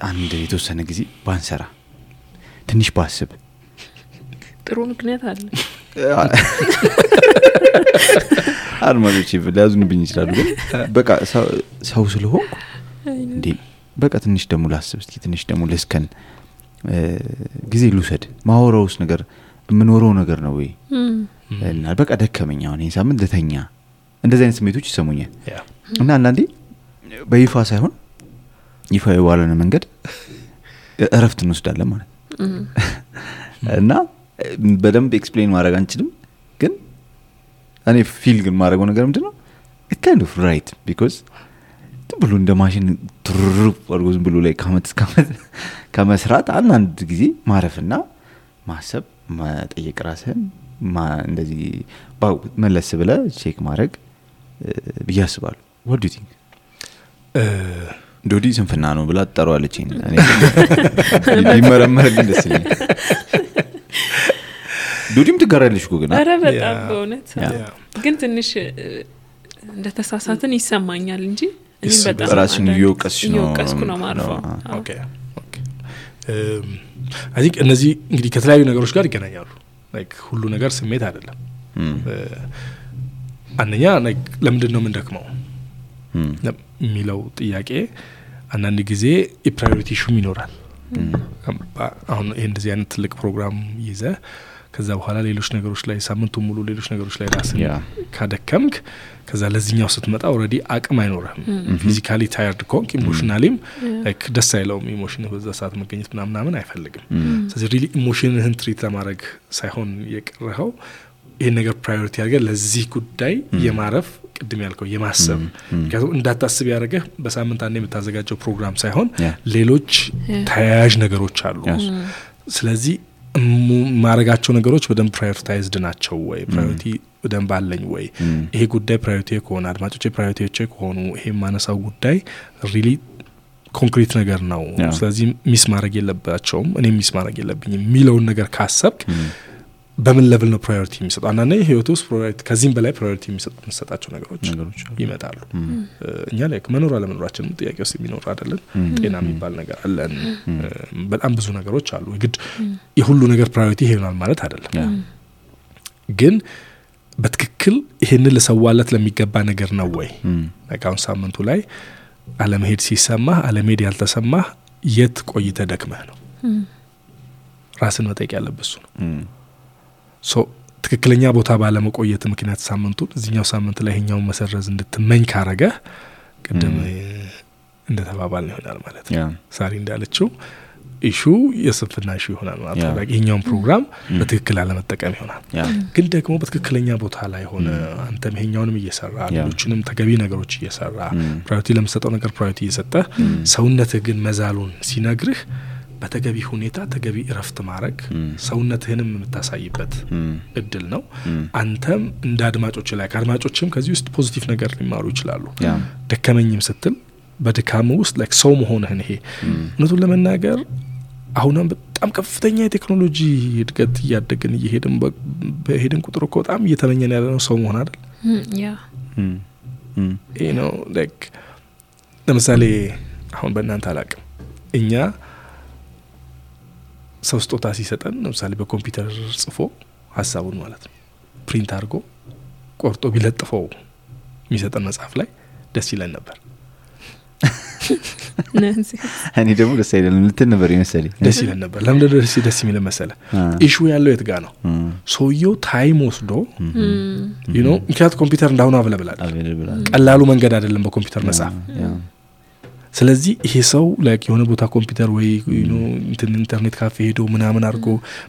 Speaker 1: አንድ የተወሰነ ጊዜ ባንሰራ ትንሽ ባስብ።
Speaker 2: ጥሩ ምክንያት አለ። *laughs*
Speaker 1: አድማጮች ሊያዙንብኝ ይችላሉ ግን በቃ ሰው- ስለሆንኩ እንዴ በቃ ትንሽ ደግሞ ላስብ እስኪ ትንሽ ደግሞ ልስከን ጊዜ ልውሰድ። ማወራውስ ነገር የምኖረው ነገር ነው ወይ? እና በቃ ደከመኝ አሁን ይህን ሳምንት ልተኛ። እንደዚህ አይነት ስሜቶች ይሰሙኛል። እና አንዳንዴ በይፋ ሳይሆን ይፋ የዋለነ መንገድ እረፍት እንወስዳለን ማለት እና በደንብ explain ማድረግ አንችልም። ግን እኔ feel ግን ማድረገው ነገር ምንድን ነው kind of right because ዝም ብሎ እንደ ማሽን ትርርብ አድርጎ ዝም ብሎ ላይ ከመስራት አንዳንድ ጊዜ ማረፍና ማሰብ መጠየቅ ራስህን ማ- እንደዚህ መለስ ብለ check ማድረግ ብዬ አስባለሁ። what do
Speaker 3: you think
Speaker 1: ዶዲ ስንፍና ነው ብላ ትጠሯለች ሊመረመርልኝ *laughs* ደስ ዶዲም ትጋራለች እኮ ግን
Speaker 2: ኧረ በጣም በእውነት ግን ትንሽ እንደተሳሳትን ይሰማኛል እንጂ አንዳንድ-
Speaker 1: እየወቀስሽ ነው
Speaker 2: እየወቀስኩ ነው
Speaker 3: አይ ቲንክ እነዚህ እንግዲህ ከተለያዩ ነገሮች ጋር ይገናኛሉ። ላይክ ሁሉ ነገር ስሜት አይደለም። አንደኛ like ለምንድን ነው የምንደክመው? የሚለው ጥያቄ አንዳንድ ጊዜ የ priority issue
Speaker 1: ም
Speaker 3: ይኖራል። አሁን ይህ እንደዚህ አይነት ትልቅ ፕሮግራም ይዘህ ከዛ በኋላ ሌሎች ነገሮች ላይ ሳምንቱ ሙሉ ሌሎች ነገሮች ላይ ራስን ካደከምክ ከዛ ለዚህኛው ስትመጣ already አቅም አይኖርህም። physically tired ከሆንክ emotionally ም like ደስ አይለውም emotion በዛ ሰዓት መገኘት ምናምን ምናምን አይፈልግም። ስለዚህ really emotion ህን treat ለማድረግ ሳይሆን የቀረኸው ይህን ነገር priority አድርገህ ለዚህ ጉዳይ የማረፍ ቅድም ያልከው የማሰብ ምክንያቱም እንዳታስብ ያደረገህ በሳምንት አንድ የምታዘጋጀው ፕሮግራም ሳይሆን ሌሎች ተያያዥ ነገሮች አሉ. ስለዚህ ማረጋቸው ነገሮች በደንብ prioritized ናቸው ወይ? priority በደንብ አለኝ ወይ? ይሄ ጉዳይ priority ከሆነ አድማጮች priority ዎች ከሆኑ ይሄ የማነሳው ጉዳይ really concrete ነገር ነው። ስለዚህ miss ማድረግ የለባቸውም። እኔ miss ማድረግ የለብኝም የሚለውን ነገር ካሰብክ በምን level ነው priority የሚሰጠው? አንዳንዴ ህይወት ውስጥ priority ከዚህም በላይ priority የሚሰጣቸው ነገሮች ይመጣሉ። እኛ ላይ መኖር አለመኖራችንም ጥያቄ ውስጥ የሚኖር አይደለን ጤና የሚባል ነገር አለን። በጣም ብዙ ነገሮች አሉ። ግድ የሁሉ ነገር priority ይሄ ይሆናል ማለት አይደለም። ግን በትክክል ይሄንን ልሰዋለት ለሚገባ ነገር ነው ወይ? አሁን ሳምንቱ ላይ አለመሄድ ሲሰማህ አለመሄድ ያልተሰማህ የት ቆይተ ደክመህ ነው? ራስን መጠየቅ ያለብህ እሱ ነው ትክክለኛ ቦታ ባለመቆየት ምክንያት ሳምንቱን እዚኛው ሳምንት ላይ ይሄኛውን መሰረዝ እንድትመኝ ካረገህ ቅድም
Speaker 1: ም።
Speaker 3: እ፣ እንደተባባል ይሆናል ማለት ነው ሳሪ እንዳለችው issue የስንፍና issue ይሆናል ማለት ነው ይሄኛውን ፕሮግራም በትክክል አለመጠቀም ይሆናል ግን ደግሞ በትክክለኛ ቦታ ላይ ሆነ አንተም ይሄኛውንም እየሰራ ሌሎችንም ተገቢ ነገሮች እየሰራ priority ለምሰጠው ነገር priority እየሰጠ ሰውነትህ ግን መዛሉን ሲነግርህ በተገቢ ሁኔታ ተገቢ እረፍት ማድረግ ሰውነትህንም የምታሳይበት እድል ነው። አንተም እንደ አድማጮች ላይ ከአድማጮችም ከዚህ ውስጥ positive ነገር ሊማሩ ይችላሉ። ደከመኝም ስትል በድካም ውስጥ like ሰው መሆንህን ይሄ እውነቱን ለመናገር አሁንም በጣም ከፍተኛ የቴክኖሎጂ እድገት እያደግን እየሄድን በ- በሄድን ቁጥር እኮ በጣም እየተመኘን ያለ ነው ሰው መሆን አይደል? ነው like ለምሳሌ አሁን በእናንተ አላቅም እኛ ሰው ስጦታ ሲሰጠን ለምሳሌ በኮምፒውተር ጽፎ ሀሳቡን ማለት ነው print አድርጎ ቆርጦ ቢለጥፈው የሚሰጠን መጽሐፍ ላይ ደስ ይለን ነበር። *laughs*
Speaker 1: እኔ ደግሞ ደስ አይደለም ልትን ነበር የመሰለኝ።
Speaker 3: ደስ ይለን ነበር። ለምን ደስ ደስ የሚለን
Speaker 1: መሰለህ
Speaker 3: issue ያለው የት ጋ ነው? ሰውየው time ወስዶ you know ምክንያቱ ኮምፒውተር እንዳሁኑ አብለብላል ቀላሉ መንገድ አይደለም በኮምፒውተር መጽሐፍ ስለዚህ ይሄ ሰው like የሆነ ቦታ ኮምፒውተር ወይ ኢንተርኔት ካፌ ሄዶ ምናምን አድርጎ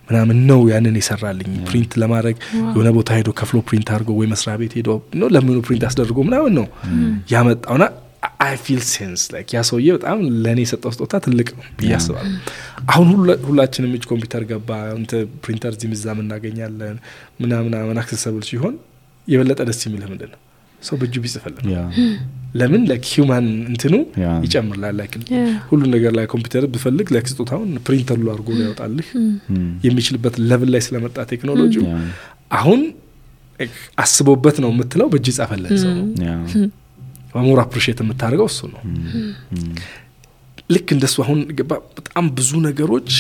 Speaker 3: ምናምን ነው ያንን የሰራልኝ print ለማድረግ የሆነ ቦታ ሄዶ ከፍሎ print አድርጎ ወይ መስሪያ ቤት ሄዶ ነው ለምኑ print አስደርጎ ምናምን ነው ያመጣውና I feel sense like ያ ሰውዬ በጣም ለእኔ የሰጠው ስጦታ ትልቅ ነው ብዬ አስባለሁ። አሁን ሁላ- ሁላችንም እጅ ኮምፒውተር ገባ ፕሪንተር እዚህም እዛም እናገኛለን ምናምናምን accessible ሲሆን የበለጠ ደስ የሚልህ ምንድን ነው ሰው በእጁ ቢጽፍልን ለምን? like human እንትኑ ይጨምርላል like
Speaker 2: yeah፣
Speaker 3: ሁሉ ነገር ላይ ኮምፒውተር ብፈልግ like ስጦታውን print ሁሉ አድርጎ
Speaker 2: እም፣
Speaker 3: የሚችልበት level ላይ ስለመጣ ቴክኖሎጂ አሁን አስቦበት ነው የምትለው በእጅ ጻፈለን ሰው
Speaker 1: በ
Speaker 3: more appreciate የምታደርገው እሱ ነው። ልክ እንደሱ አሁን ገባ በጣም ብዙ ነገሮች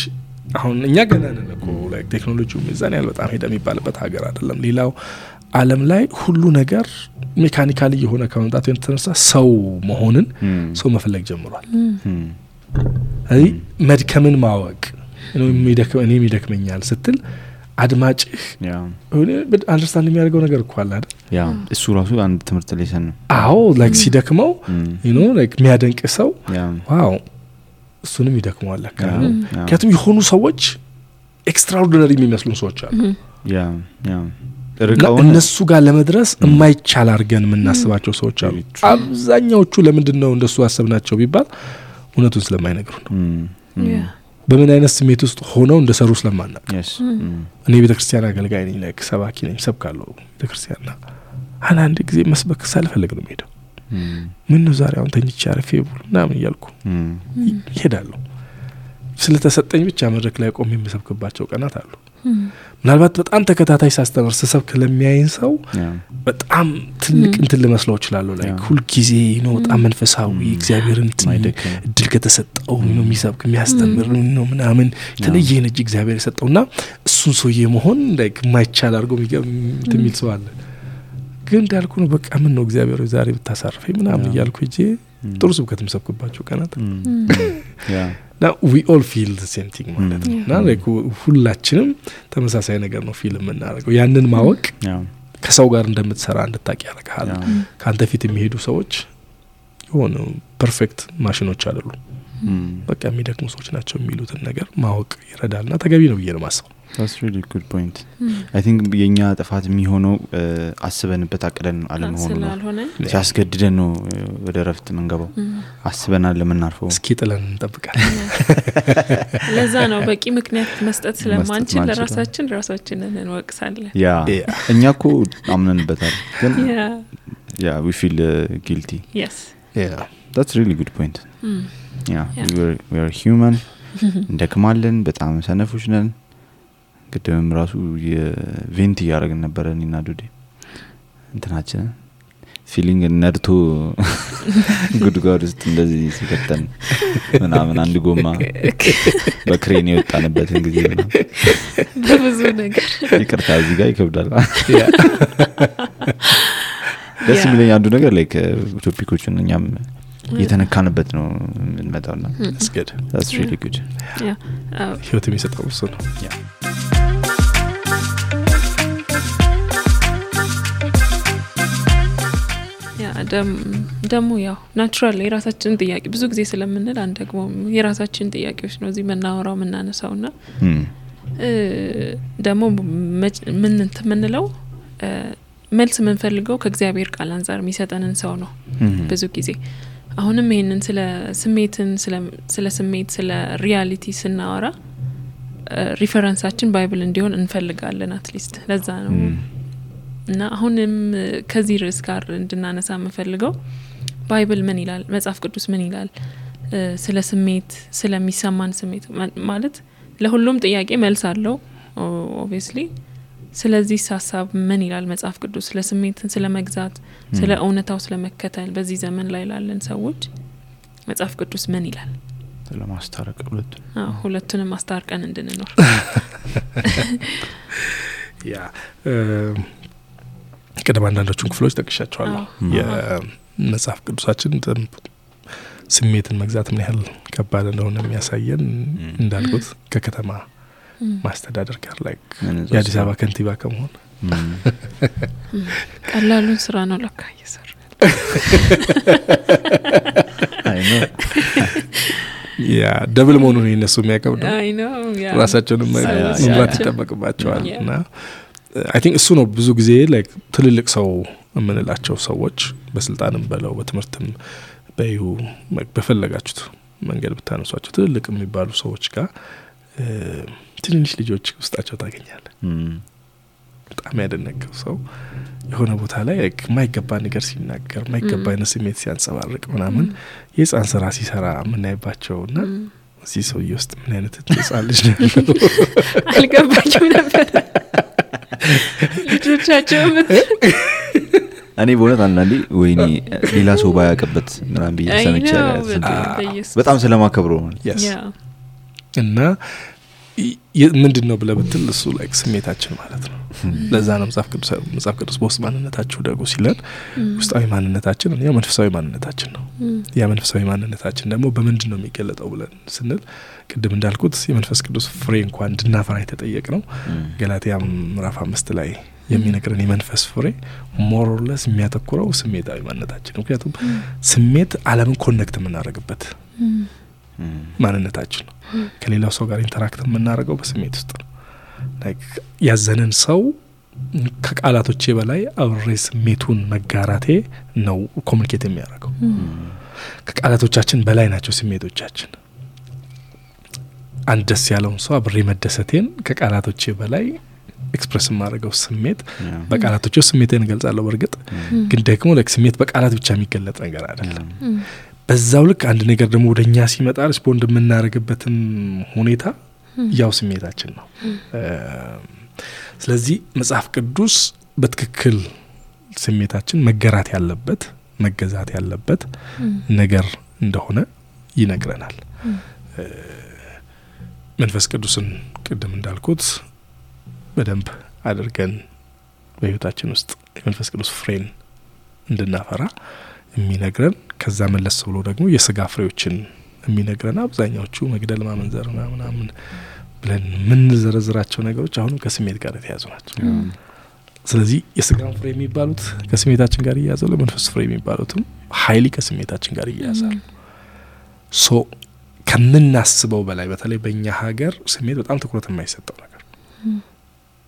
Speaker 3: አሁን እኛ ገና ነን እኮ like ቴክኖሎጂው ሚዛን ያህል በጣም ሄደ የሚባልበት ሀገር አይደለም። ሌላው ዓለም ላይ ሁሉ ነገር mechanically የሆነ ከመምጣቱ የተነሳ ሰው መሆንን
Speaker 1: እም፣
Speaker 3: ሰው መፈለግ ጀምሯል። ስለዚህ መድከምን ማወቅ እኔም ይደክመኛል ስትል አድማጭህ understand የሚያደርገው ነገር እኮ አለ አይደል?
Speaker 1: እሱ ራሱ አንድ ትምህርት lesson ነው።
Speaker 3: አዎ like ሲደክመው no like የሚያደንቅ ሰው wow እሱንም ይደክመዋል ለካ ምክንያቱም የሆኑ ሰዎች extraordinary የሚመስሉን ሰዎች አሉ እነሱ ጋር ለመድረስ የማይቻል አድርገን የምናስባቸው ሰዎች አሉ።. አብዛኛዎቹ ለምንድን ነው እንደሱ አሰብናቸው ቢባል እውነቱን ስለማይነግሩ ነው። በምን አይነት ስሜት ውስጥ ሆነው እንደሰሩ
Speaker 1: እም፣
Speaker 3: እኔ ቤተ ክርስቲያን አገልጋይ ነኝ፣ like ሰባኪ ነኝ፣ ሰብካለሁ ቤተ ክርስቲያንና አንዳንድ ጊዜ መስበክ ሳልፈልግ ነው
Speaker 1: እም፣
Speaker 3: ምን ነው ዛሬ አሁን ተኝቼ አረፌ ብሎ ምናምን እያልኩ ይሄዳለሁ። ስለተሰጠኝ ብቻ መድረክ ላይ ቆሜ የምሰብክባቸው ቀናት አሉ። ምናልባት በጣም ተከታታይ ሳስተምር ስሰብክ ለሚያይን ሰው በጣም ትልቅ እንትን ልመስለው እችላለሁ።
Speaker 1: like
Speaker 3: ሁልጊዜ ነው በጣም መንፈሳዊ እግዚአብሔርን እድል ከተሰጠው ነው የሚሰብክ የሚያስተምር ነው ምናምን የተለየ ነጅ እግዚአብሔር የሰጠው እና እሱን ሰውዬ መሆን like የማይቻል አድርጎ የሚል ሰው አለ። ግን እንዳልኩ ነው በቃ ምን ነው እግዚአብሔር ዛሬ ብታሳርፈኝ ምናምን እያልኩ እጄ ጥሩ ስብከት የምሰብክባቸው ቀናት እና we all feel same thing ማለት ነው።
Speaker 2: Mm.
Speaker 3: እና like ሁላችንም ተመሳሳይ ነገር ነው feel የምናደርገው። ያንን ማወቅ ከሰው ጋር እንደምትሰራ እንድታቅ ያደርግሃል። ከአንተ ፊት የሚሄዱ ሰዎች የሆነ perfect ማሽኖች አይደሉም።
Speaker 1: እም፣
Speaker 3: በቃ የሚደክሙ ሰዎች ናቸው የሚሉትን ነገር ማወቅ ይረዳል። ና ተገቢ ነው ብዬ ነው ማስበው
Speaker 1: that's really good point. I think የእኛ ጥፋት የሚሆነው አስበንበት አቅደን አለመሆኑ ነው። ሲያስገድደን ነው ወደ ረፍት መንገባው አስበናል ለምናርፈው
Speaker 3: እስኪ ጥለን እንጠብቃለን።
Speaker 2: ለዛ ነው በቂ ምክንያት መስጠት ስለማንችል
Speaker 1: ማንችል።
Speaker 2: ለራሳችን ራሳችንን እንወቅሳለን።
Speaker 3: yeah
Speaker 1: እኛ እኮ አምነንበታል። ግን yeah። we feel
Speaker 2: guilty
Speaker 1: that's really good point. yeah. we are human. *laughs* እንደክማለን በጣም ሰነፎች ነን ቅድምም ራሱ የ vent እያደረግን ነበረ እኔና ዱዴ። እንትናችንን feeling ነድቶ *laughs* ጉድጓድ ውስጥ እንደዚህ ሲከተን ምናምን አንድ ጎማ በክሬን የወጣንበትን ጊዜ
Speaker 2: በብዙ ነገር
Speaker 1: ይቅርታ እዚህ ጋር ይከብዳል። *laughs* ደስ የሚለኝ አንዱ ነገር ላይ topic ኦችን እኛም እየተነካንበት ነው የምንመጣው ና
Speaker 3: it's good
Speaker 1: that's really good.
Speaker 2: yeah አዎ፣
Speaker 3: ህይወት የሚሰጠው እሱ ነው
Speaker 2: ደግሞ ያው natural የራሳችንን ጥያቄ ብዙ ጊዜ ስለምንል አንድ ደግሞ የራሳችን ጥያቄዎች ነው እዚህ መናወራው የምናነሳው ና ደግሞ መጭ- ምን እንትን የምንለው መልስ የምንፈልገው ከእግዚአብሔር ቃል አንጻር የሚሰጠንን ሰው ነው. ብዙ ጊዜ። አሁንም ይሄንን ስለ ስሜትን ስለ- ስሜት ስለ reality ስናወራ reference ኣችን Bible እንዲሆን እንፈልጋለን at least። ለዛ ነው. እና አሁንም ከዚህ ርዕስ ጋር እንድናነሳ የምፈልገው Bible ምን ይላል? መጽሐፍ ቅዱስ ምን ይላል? ስለ ስሜት ስለሚሰማን ስሜት ማለት ለሁሉም ጥያቄ መልስ አለው። obviously። ስለዚህ ሀሳብ ምን ይላል? መጽሐፍ ቅዱስ ስለ ስሜትን ስለ መግዛት ስለ እውነታው ስለ መከተል በዚህ ዘመን ላይ ላለን ሰዎች መጽሐፍ ቅዱስ ምን ይላል?
Speaker 1: ለማስታረቅ ሁለቱ
Speaker 2: አዎ፣ ሁለቱንም አስታርቀን እንድንኖር። *laughs* *laughs*
Speaker 3: ያ ቅድም አንዳንዶቹን ክፍሎች ጠቅሻቸዋለሁ። የመጽሐፍ ቅዱሳችን ስሜትን መግዛት ምን ያህል ከባድ እንደሆነ የሚያሳየን እንዳልኩት ከከተማ ማስተዳደር ጋር ላይ የአዲስ አበባ ከንቲባ ከመሆን. *laughs*
Speaker 2: ቀላሉን ስራ ነው ለካ
Speaker 1: ነው
Speaker 3: yeah double መሆኑን የነሱ
Speaker 2: ያ-
Speaker 1: ያ-
Speaker 3: መምራት ይጠበቅባቸዋል። እና I think እሱ ነው ብዙ ጊዜ like ትልልቅ ሰው የምንላቸው ሰዎች በስልጣንም በለው በትምህርትም በይሁ በፈለጋችሁት መንገድ ብታነሷቸው ትልልቅ የሚባሉ ሰዎች ጋር ትንንሽ ልጆች ውስጣቸው ታገኛለ. በጣም ያደነቀው ሰው የሆነ ቦታ ላይ የማይገባ ነገር ሲናገር የማይገባ አይነት ስሜት ሲያንጸባርቅ ምናምን የህፃን ስራ ሲሰራ የምናይባቸው እና እዚህ ሰውዬ ውስጥ ምን አይነት ህፃን ልጅ ነው ያለው? *laughs*
Speaker 2: ነበር ልጆቻቸው ምት
Speaker 1: እኔ በእውነት አንዳንዴ ወይኔ ሌላ ሰው ባያውቅበት ምናምን ብዬ
Speaker 2: በጣም. ያ
Speaker 3: እና ምንድን ነው ብለህ ብትል እሱ ላይ ስሜታችን ማለት ነው። ለዛ ነው መጽሐፍ ቅዱስ መጽሐፍ ቅዱስ በውስጥ ማንነታችሁ ደጉ ሲለን ውስጣዊ ማንነታችን ያ መንፈሳዊ ማንነታችን ነው። ያ መንፈሳዊ ማንነታችን ደግሞ በምንድን ነው የሚገለጠው ብለን ስንል ቅድም እንዳልኩት የመንፈስ ቅዱስ ፍሬ እንኳን እንድናፈራ የተጠየቅ ነው። ገላትያ ምዕራፍ አምስት ላይ የሚነግረን የመንፈስ ፍሬ more or less የሚያተኩረው ስሜታዊ ማንነታችን፣ ምክንያቱም ስሜት ዓለምን connect የምናደርግበት ማንነታችን ነው። ከሌላው ሰው ጋር interact የምናደርገው በስሜት ውስጥ ነው። ያዘንን ሰው ከቃላቶቼ በላይ አብሬ ስሜቱን መጋራቴ ነው communicate የሚያደርገው። ከቃላቶቻችን በላይ ናቸው ስሜቶቻችን። አንድ ደስ ያለውን ሰው አብሬ መደሰቴን ከቃላቶቼ በላይ express የማደርገው ስሜት በቃላቶች ውስጥ ስሜቴን እገልጻለሁ። በእርግጥ ግን ደግሞ ስሜት በቃላት ብቻ የሚገለጥ ነገር አይደለም። በዛው ልክ አንድ ነገር ደግሞ ወደ እኛ ሲመጣ respond የምናደርግበትም ሁኔታ ያው ስሜታችን ነው። ስለዚህ መጽሐፍ ቅዱስ በትክክል ስሜታችን መገራት ያለበት መገዛት ያለበት ነገር እንደሆነ ይነግረናል። መንፈስ ቅዱስን ቅድም እንዳልኩት በደንብ አድርገን በሕይወታችን ውስጥ የመንፈስ ቅዱስ ፍሬን እንድናፈራ የሚነግረን ከዛ መለስ ብሎ ደግሞ የስጋ ፍሬዎችን የሚነግረን አብዛኛዎቹ መግደል፣ ማመንዘር ምናምን ብለን የምንዘረዝራቸው ነገሮች አሁንም ከስሜት ጋር የተያዙ ናቸው። ስለዚህ የስጋን ፍሬ የሚባሉት ከስሜታችን ጋር እያያዛሉ፣ ለመንፈስ ፍሬ የሚባሉትም highly ከስሜታችን ጋር እያያዛሉ። so ከምናስበው በላይ በተለይ በእኛ ሀገር ስሜት በጣም ትኩረት የማይሰጠው ነገር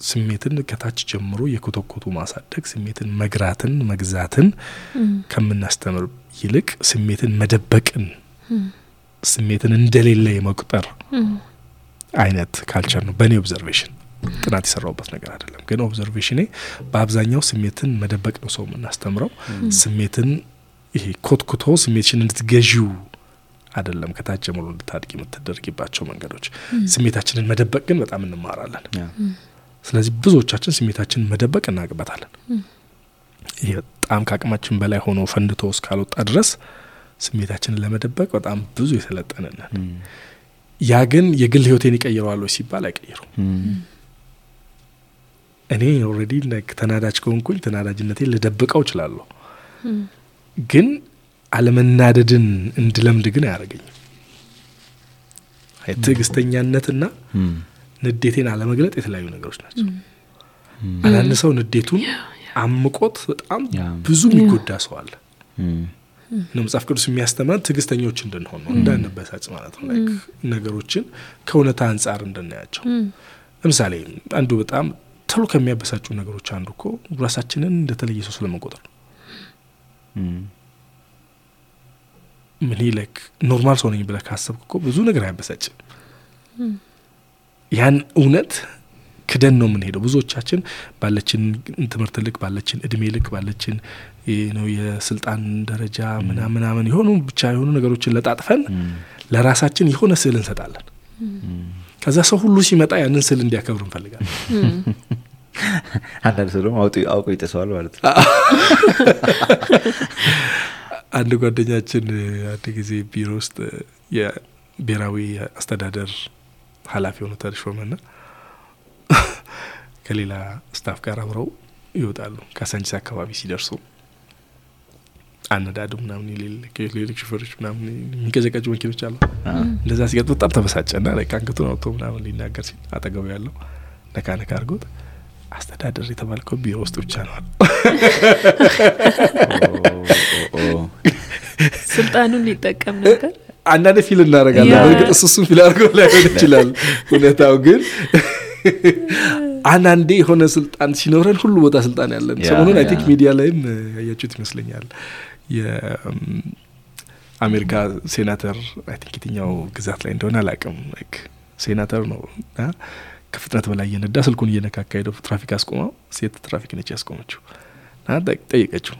Speaker 3: ስሜትን ከታች ጀምሮ የኮተኮቱ ማሳደግ ስሜትን መግራትን መግዛትን ከምናስተምር ይልቅ ስሜትን መደበቅን ስሜትን እንደሌለ የመቁጠር አይነት culture ነው። በእኔ observation ጥናት የሰራውበት ነገር አይደለም፣ ግን observation ኤ በአብዛኛው ስሜትን መደበቅ ነው ሰው የምናስተምረው። ስሜትን ይሄ ኮትኩቶ ስሜትሽን እንድትገዢው አይደለም ከታች ጀምሮ እንድታድጊ የምትደርጊባቸው መንገዶች። ስሜታችንን መደበቅ ግን በጣም እንማራለን። ስለዚህ ብዙዎቻችን ስሜታችንን መደበቅ እናቅበታለን። ይሄ በጣም ከአቅማችን በላይ ሆኖ ፈንድቶ እስካልወጣ ድረስ ስሜታችንን ለመደበቅ በጣም ብዙ የሰለጠንን ያ ግን የግል ህይወቴን ይቀይረዋል ሲባል አይቀይሩም። እኔ already ተናዳጅ ከሆንኩኝ ተናዳጅነቴን ልደብቀው እችላለሁ፣ ግን አለመናደድን እንድለምድ ግን አያደርገኝም። ትዕግስተኛነትና ንዴቴን አለመግለጥ የተለያዩ ነገሮች ናቸው። አንዳንድ ሰው ንዴቱን አምቆት በጣም ብዙ የሚጎዳ ሰው አለ። መጽሐፍ ቅዱስ የሚያስተምረን ትዕግስተኞች እንድንሆን ነው፣ እንዳንበሳጭ ማለት ነው። ነገሮችን ከእውነታ አንጻር እንድናያቸው። ለምሳሌ አንዱ በጣም ቶሎ ከሚያበሳጩ ነገሮች አንዱ እኮ ራሳችንን እንደተለየ ሰው ስለመቆጠር ነው። ምን like normal ሰው ነኝ ብለህ ካሰብክ እኮ ብዙ ነገር አያበሳጭም። ያን እውነት ክደን ነው የምንሄደው። ብዙዎቻችን ባለችን ትምህርት ልክ ባለችን እድሜ ልክ ባለችን ነው የስልጣን ደረጃ ምናምን ምናምን የሆኑ ብቻ የሆኑ ነገሮችን ለጣጥፈን ለራሳችን የሆነ ስዕል እንሰጣለን። ከዛ ሰው ሁሉ ሲመጣ ያንን ስዕል እንዲያከብር እንፈልጋለን። *laughs*
Speaker 1: አንዳንድ ሰው ደግሞ አውቆ ይጥሰዋል ማለት ነው። *laughs*
Speaker 3: አንድ ጓደኛችን አንድ ጊዜ ቢሮ ውስጥ የብሔራዊ አስተዳደር ኃላፊ ሆኖ ተሾመና ከሌላ ስታፍ ጋር አብረው ይወጣሉ። ካሳንቺስ አካባቢ ሲደርሱ አነዳዱ ምናምን ሌሎች ሹፌሮች ምናምን የሚቀዘቀጁ መኪኖች አሉ። እንደዛ ሲገጥ በጣም ተበሳጨና አንገቱን አውጥቶ ምናምን ሊናገር ሲል አጠገቡ ያለው ነካ ነካ አድርጎት አስተዳደር የተባልከው ቢሮ ውስጥ ብቻ ነው አለ። *laughs* *laughs* *laughs* *laughs*
Speaker 2: ስልጣኑን ሊጠቀም ነበር።
Speaker 3: አንዳንድ feel እናደርጋለን። በእርግጥ እሱ እሱን feel አድርገው ላይሆን ይችላል። እውነታው ግን *laughs* አንዳንዴ የሆነ ስልጣን ሲኖረን ሁሉ ቦታ ስልጣን ያለን ሰሞኑን I think ሚዲያ ላይም ያያችሁት ይመስለኛል። የአሜሪካ ሴናተር I think የትኛው ግዛት ላይ እንደሆነ አላውቅም። ሴናተር ነው እና ከፍጥነት በላይ እየነዳ ስልኩን እየነካካ ሄደው ትራፊክ አስቆመው። ሴት ትራፊክ ነች ያስቆመችው እና ጠየቀችው።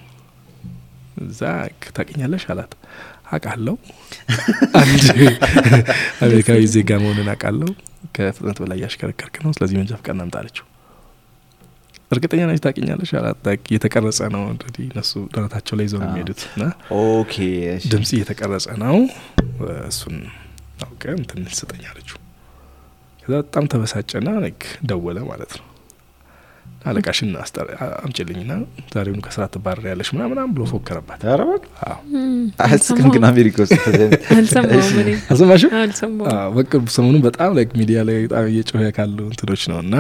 Speaker 3: እዛ ታውቂኛለሽ አላት። አውቃለሁ *laughs* አንድ አሜሪካዊ ዜጋ መሆንን አውቃለሁ። ከፍጥነት በላይ እያሽከረከርክ ነው፣ ስለዚህ መንጃ ፈቃድ አምጣ አለችው። እርግጠኛ ነች ታውቂኛለሽ አላት። እየተቀረጸ ነው እንግዲህ እነሱ ደረታቸው ላይ ይዘው ነው የሚሄዱት እና
Speaker 1: okay
Speaker 3: ድምጽ እየተቀረጸ ነው፣ እሱን አውቀ እንትን ስጠኝ አለችው። ከዛ በጣም ተበሳጨና ደወለ ማለት ነው። አለቃሽን አስጠር- አ- አምጪልኝና ዛሬውኑ ከስራ ትባረር ያለሽ ምናምናም ብሎ ፎከረባት።
Speaker 1: አያስቅም ግን አሜሪካ ውስጥ
Speaker 3: አልሰማሽም? ሰሞኑን በጣም like ሚዲያ ላይ በጣም እየጮኸ ካሉ እንትኖች ነው እና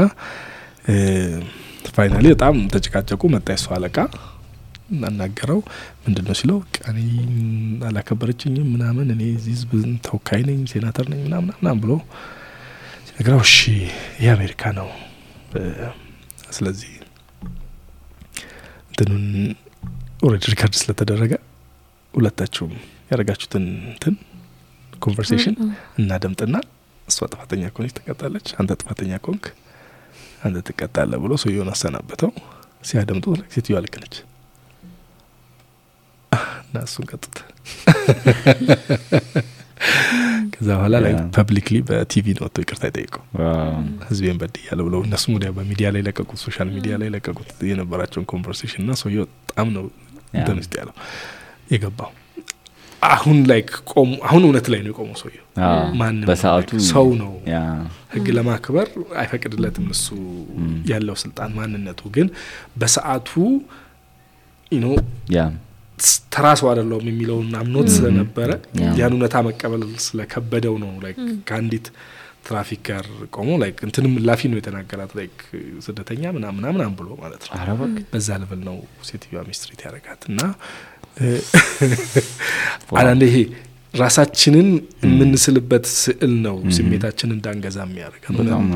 Speaker 3: finally በጣም ተጨቃጨቁ። መጣ የሱ አለቃ እናናገረው ምንድን ነው ሲለው በቃ እኔ አላከበረችኝም ምናምን እኔ እዚህ ህዝብ ተወካይ ነኝ ሴናተር ነኝ ምናምን ምናምን ብሎ ሲነግረው እሺ ይህ አሜሪካ ነው ስለዚህ እንትኑን already record ስለተደረገ ሁለታችሁም ያደረጋችሁትን እንትን conversation እናደምጥና እሷ ጥፋተኛ ከሆነች ትቀጣለች፣ አንተ ጥፋተኛ ከሆንክ አንተ ትቀጣለህ ብሎ ሰውየውን አሰናበተው። ሲያደምጡ ሴትዮዋ ልክ ነች እና እሱን ቀጡት። *laughs* ከዛ በኋላ ላይ publicly በ TV ወጥቶ ይቅርታ ይጠይቁ ህዝቤን በድያለሁ ብለው እነሱም ወዲያ በሚዲያ ላይ ለቀቁት፣ social media ላይ ለቀቁት የነበራቸውን conversation እና ሰውየው በጣም ነው እንትን ውስጥ ያለው። የገባው። አሁን ላይ ቆሙ። አሁን እውነት ላይ ነው የቆመው ሰውየው። ማንም
Speaker 1: በሰዓቱ
Speaker 3: ሰው ነው። ህግ ለማክበር አይፈቅድለትም እሱ ያለው ስልጣን ማንነቱ ግን በሰዓቱ no
Speaker 1: ያ
Speaker 3: ተራ ሰው አይደለሁም የሚለውን አምኖት ስለነበረ ያን እውነታ መቀበል ስለከበደው ነው። like ከአንዲት ትራፊክ ጋር ቆሞ like እንትንም ላፊ ነው የተናገራት like ስደተኛ ምናምን ምናምን ብሎ ማለት ነው። በዛ ልብል ነው ሴትዮዋ mistreat ያደረጋት እና *laughs* አንዳንዴ ይሄ ራሳችንን የምንስልበት ስዕል ነው ስሜታችን እንዳንገዛ
Speaker 1: ናቸው።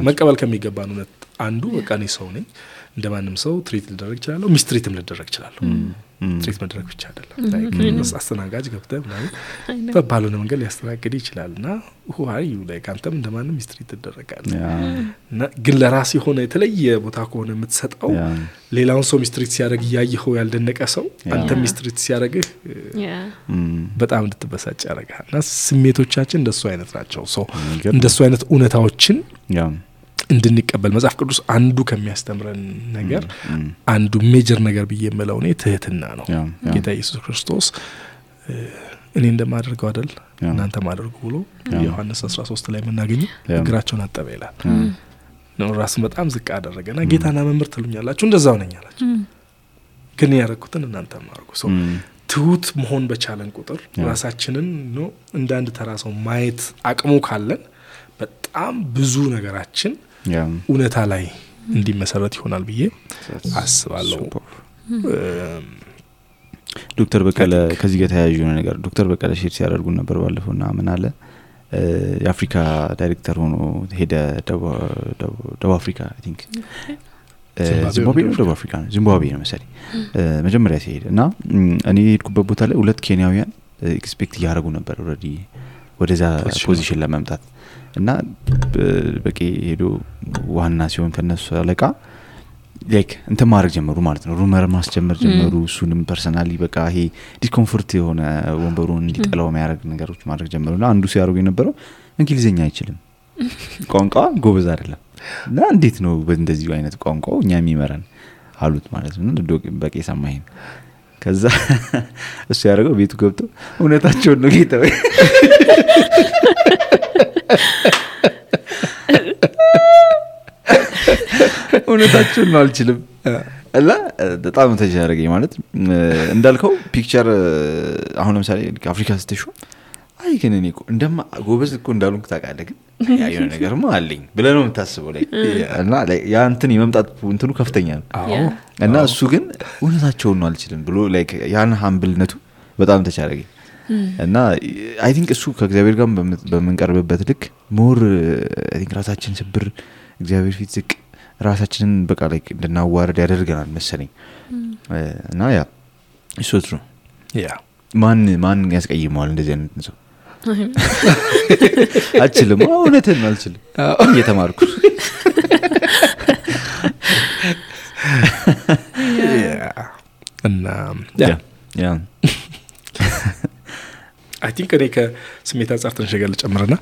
Speaker 3: መቀበል ከሚገባን እውነት አንዱ በቃ እኔ ሰው ነኝ። እንደ ማንም ሰው ትሪት ልደረግ እችላለሁ ሚስትሪትም ልደረግ እችላለሁ
Speaker 1: ም።
Speaker 3: ትሪት መድረግ ብቻ አይደለም. አስተናጋጅ ገብተህ ምናምን በባልሆነ መንገድ ሊያስተናግድ ይችላል። እና ዩ ላይ አንተም እንደ ማንም ትደረጋለህ። እና ግን ለራስ የሆነ የተለየ ቦታ ከሆነ የምትሰጠው ሌላውን ሰው ሚስትሪት ሲያደርግ እያየኸው ያልደነቀ ሰው አንተ ሚስትሪት ሲያደርግህ በጣም እንድትበሳጭ ያደርግሃል። እና ስሜቶቻችን እንደሱ አይነት ናቸው። ሰው እንደሱ አይነት እውነታዎችን እንድንቀበል መጽሐፍ ቅዱስ አንዱ ከሚያስተምረን ነገር አንዱ ሜጀር ነገር ብዬ የምለው እኔ ትህትና ነው። ጌታ ኢየሱስ ክርስቶስ እኔ እንደማደርገው አይደል? እናንተ ማደርጉ ብሎ ዮሐንስ 13 ላይ የምናገኘው እግራቸውን አጠበ ይላል። ነው ራሱን በጣም ዝቅ አደረገ ና ጌታና መምህር ትሉኛላችሁ እንደዛው ነኝ አላቸው። ግን ያደረግኩትን እናንተ ማድርጉ ሰው ትሁት መሆን በቻለን ቁጥር ራሳችንን እንደ አንድ ተራ ሰው ማየት አቅሙ ካለን በጣም ብዙ ነገራችን እውነታ ላይ እንዲመሰረት ይሆናል ብዬ አስባለሁ።
Speaker 1: ዶክተር በቀለ ከዚህ ጋር ተያያዥ የሆነ ነገር ዶክተር በቀለ share ሲያደርጉን ነበር ባለፈው ና ምን አለ? የአፍሪካ ዳይሬክተር ሆኖ ሄደ ደቡብ አፍሪካ think።
Speaker 3: ዚምባብዌ
Speaker 1: ነው
Speaker 3: ደቡብ
Speaker 1: አፍሪካ ነው። ዚምባብዌ ነው መሰለኝ። መጀመሪያ ሲሄድ እና እኔ የሄድኩበት ቦታ ላይ ሁለት ኬንያውያን expect እያደረጉ ነበር already ወደዛ
Speaker 3: position
Speaker 1: position ለመምጣት እና በቂ ሄዶ ዋና ሲሆን ከነሱ አለቃ like እንትን ማድረግ ጀመሩ ማለት ነው። rumor ማስጀመር ጀመሩ። እሱንም personally በቃ ይሄ discomfort የሆነ ወንበሩን እንዲጠላው የሚያደርግ ነገሮች ማድረግ ጀመሩ እና አንዱ ሲያደርጉ የነበረው እንግሊዝኛ አይችልም። ቋንቋ ጎበዝ አይደለም። እና እንዴት ነው በእንደዚሁ አይነት ቋንቋው እኛ የሚመራን? አሉት ማለት ነው። በቂ ሰማኝ ከዛ *laughs* እሱ ያደረገው ቤቱ ገብቶ እውነታቸውን ነው ጌታ *laughs* ወይ እውነታቸውን ነው አልችልም። እና በጣም touch ያደረገኝ ማለት እንዳልከው picture አሁን ለምሳሌ አፍሪካ ስትሹ አይ ግን እኔ እንደማ ጎበዝ እኮ እንዳሉንክ ታውቃለህ ግን ያ የሆነ ነገርማ አለኝ ብለህ ነው የምታስበው like እና ያ እንትን የመምጣት እንትኑ ከፍተኛ ነው። እና እሱ ግን እውነታቸውን ነው አልችልም ብሎ ያን humble ነቱ በጣም touch አረገኝ እና I think እሱ ከእግዚአብሔር ጋር በምን- በምንቀርብበት ልክ more I think ራሳችን ስብር እግዚአብሔር ፊት ዝቅ ራሳችንን በቃ like እንድናዋረድ ያደርገናል መሰለኝ። እ፣ እና ያ ነው
Speaker 3: ያ
Speaker 1: ማን ማን ያስቀይመዋል እንደዚህ አይነት ሰው? *laughs* አልችልም። እውነትን አልችልም። እየተማርኩ *laughs* *laughs*
Speaker 3: yeah። እና
Speaker 1: yeah yeah
Speaker 3: I think እኔ ከስሜት አንጻር ትንሽ ነገር ልጨምርና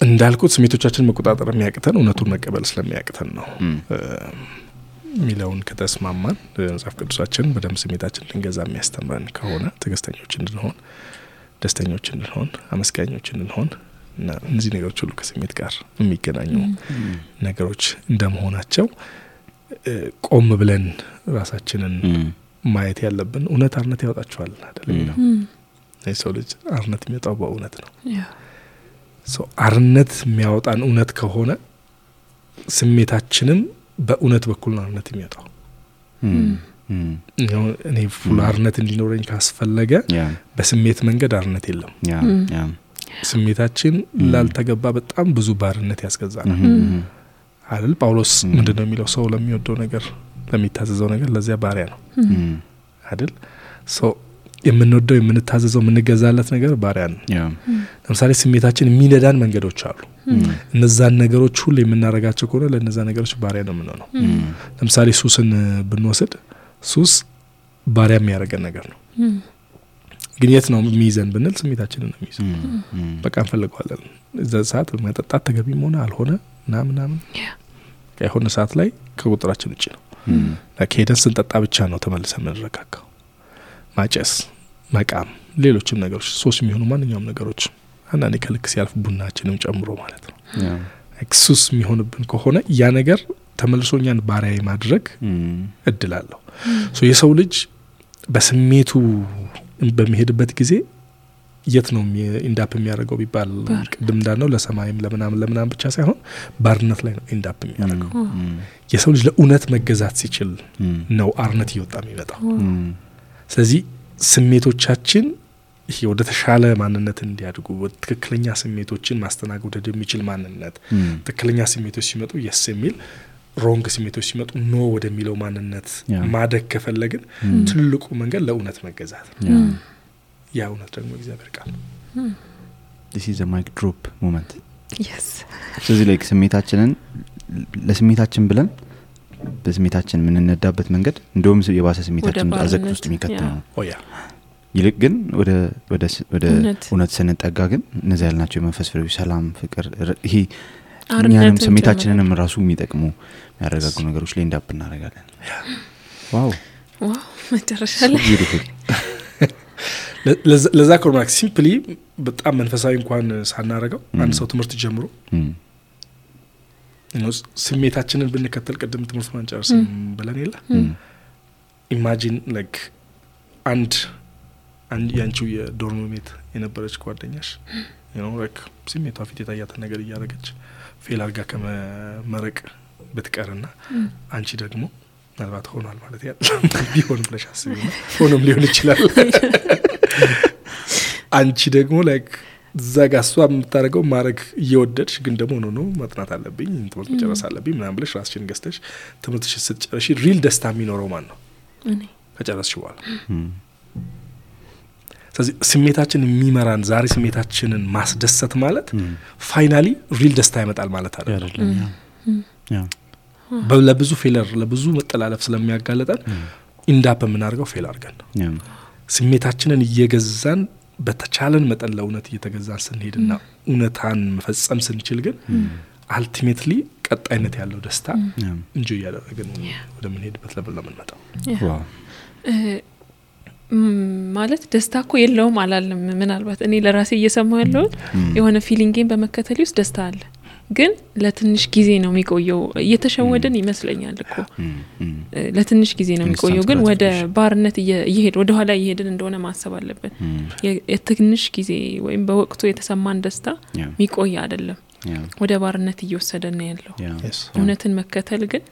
Speaker 3: እንዳልኩት ስሜቶቻችን መቆጣጠር የሚያቅተን እውነቱን መቀበል ስለሚያቅተን ነው። የሚለውን ከተስማማን መጽሐፍ ቅዱሳችን በደንብ ስሜታችን ልንገዛ የሚያስተምረን ከሆነ ትዕግስተኞች እንድንሆን፣ ደስተኞች እንድንሆን፣ አመስጋኞች እንድንሆን እና እነዚህ ነገሮች ሁሉ ከስሜት ጋር የሚገናኙ ነገሮች እንደመሆናቸው ቆም ብለን ራሳችንን ማየት ያለብን እውነት አርነት ያወጣችኋል አይደል? የሚለው
Speaker 2: እም፣
Speaker 3: የሰው ልጅ አርነት የሚወጣው በእውነት ነው። አርነት የሚያወጣን እውነት ከሆነ ስሜታችንም በእውነት በኩል ነው አርነት የሚወጣው እኔ ፉል አርነት እንዲኖረኝ ካስፈለገ በስሜት መንገድ አርነት የለም። ስሜታችን ላልተገባ በጣም ብዙ ባርነት ያስገዛናል። አይደል? ጳውሎስ ምንድን ነው የሚለው? ሰው ለሚወደው ነገር ለሚታዘዘው ነገር ለዚያ ባሪያ ነው። አይደል? ሰው የምንወደው የምንታዘዘው የምንገዛለት ነገር ባሪያ ነው ለምሳሌ ስሜታችን የሚነዳን መንገዶች አሉ። እነዛን ነገሮች ሁሉ የምናደርጋቸው ከሆነ ለእነዛ ነገሮች ባሪያ ነው የምንሆነው። ለምሳሌ ሱስን ብንወስድ ሱስ ባሪያ የሚያደርገን ነገር ነው። ግን የት ነው የሚይዘን ብንል ስሜታችንን ነው የሚይዘን። በቃ እንፈልገዋለን። እዛ ሰዓት መጠጣት ተገቢም ሆነ አልሆነ ምናምን የሆነ ሰዓት ላይ ከቁጥራችን ውጭ ነው። ከሄደን ስንጠጣ ብቻ ነው ተመልሰን የምንረጋጋው። ማጨስ መቃም ሌሎችም ነገሮች ሱስ የሚሆኑ ማንኛውም ነገሮች አንዳንዴ ከልክ ሲያልፍ ቡናችንም ጨምሮ ማለት ነው።
Speaker 1: yeah፣
Speaker 3: ሱስ የሚሆንብን ከሆነ ያ ነገር ተመልሶ እኛን ባሪያ የማድረግ
Speaker 1: እም፣
Speaker 3: እድል አለው። የሰው ልጅ በስሜቱ በሚሄድበት ጊዜ የት ነው end up የሚያደርገው ቢባል ቅድም እንዳልነው ለሰማይም ለምናምን ለምናምን ብቻ ሳይሆን ባርነት ላይ ነው end up
Speaker 1: የሚያደርገው።
Speaker 3: የሰው ልጅ ለእውነት መገዛት ሲችል ነው አርነት እየወጣ የሚመጣው። ስለዚህ ስሜቶቻችን ይሄ ወደ ተሻለ ማንነት እንዲያድጉ ትክክለኛ ስሜቶችን ማስተናገድ ወደሚችል ማንነት ትክክለኛ ስሜቶች ሲመጡ yes የሚል wrong ስሜቶች ሲመጡ no ወደሚለው ማንነት ማደግ ከፈለግን ትልቁ መንገድ ለእውነት መገዛት ነው። Yeah። እውነት ደግሞ እግዚአብሔር ቃል ነው።
Speaker 1: this is a mic drop moment
Speaker 2: yes
Speaker 1: ስለዚህ ላይ ስሜታችንን ለስሜታችን ብለን በስሜታችን የምንነዳበት መንገድ እንደውም የባሰ ስሜታችን
Speaker 2: ባርነት፣
Speaker 1: ውስጥ የሚከት ነው። ይልቅ ግን ወደ ወደ ስ- ወደ
Speaker 2: እውነት።
Speaker 1: ስንጠጋ ግን እነዚህ ያልናቸው የመንፈስ ፍሬዎች ሰላም ፍቅር ይሄ እኛንም ስሜታችንንም ራሱ የሚጠቅሙ የሚያረጋጉ ነገሮች ላይ end up እናደርጋለን wow!
Speaker 2: wow! መጨረሻ ላይ
Speaker 3: ለዛ- ኮርማክ simply በጣም መንፈሳዊ እንኳን ሳናረገው አንድ ሰው ትምህርት ጀምሮ ስሜታችንን ብንከተል ቅድም ትምህርት ማንጨርስም ብለን የለ? imagine like አንድ ያንቺው የ dorm የነበረች ጓደኛሽ like ስሜቷ ፊት የታያትን ነገር እያደረገች fail አድርጋ ከመመረቅ ብትቀርና አንቺ ደግሞ ምናልባት ሆኗል ማለት ያ *laughs* ቢሆን ብለሽ አስቢ። ሆኖም ሊሆን ይችላል። *laughs* አንቺ ደግሞ like እዛ ጋ እሷ የምታደርገው ማድረግ እየወደድሽ ግን ደግሞ ሆኖ ነው ማጥናት አለብኝ ትምህርት መጨረስ አለብኝ ምናምን ብለሽ ራስሽን ገዝተሽ ትምህርትሽ ስትጨረሺ real ደስታ የሚኖረው ማን ነው
Speaker 2: እኔ።
Speaker 3: ከጨረስሽ በኋላ። ስለዚህ ስሜታችን የሚመራን ዛሬ ስሜታችንን ማስደሰት ማለት finally real ደስታ ያመጣል ማለት አለ ለብዙ failure ለብዙ መጠላለፍ ስለሚያጋለጠን end up የምናደርገው fail አድርገን ነው። ስሜታችንን እየገዛን በተቻለን መጠን ለእውነት እየተገዛን ስንሄድና እውነታን መፈጸም ስንችል ግን ultimately ቀጣይነት ያለው ደስታ
Speaker 1: yeah.
Speaker 3: enjoy እያደረግን ወደምንሄድበት
Speaker 2: level ም፣ ማለት ደስታ እኮ የለውም አላለም ምናልባት እኔ ለራሴ እየሰማሁ ያለሁት የሆነ feeling ኤን በመከተል ውስጥ ደስታ አለ ግን ለትንሽ ጊዜ ነው የሚቆየው። እየተሸወድን ይመስለኛል እኮ። ለትንሽ ጊዜ ነው የሚቆየው። ግን ወደ. ባርነት እየ- እየሄድ ወደ ኋላ እየሄድን እንደሆነ ማሰብ አለብን። የትንሽ ጊዜ ወይም በወቅቱ የተሰማን ደስታ
Speaker 1: ያ
Speaker 2: የሚቆይ አይደለም። ወደ ባርነት እየወሰደን ነው ያለው. እውነትን መከተል ግን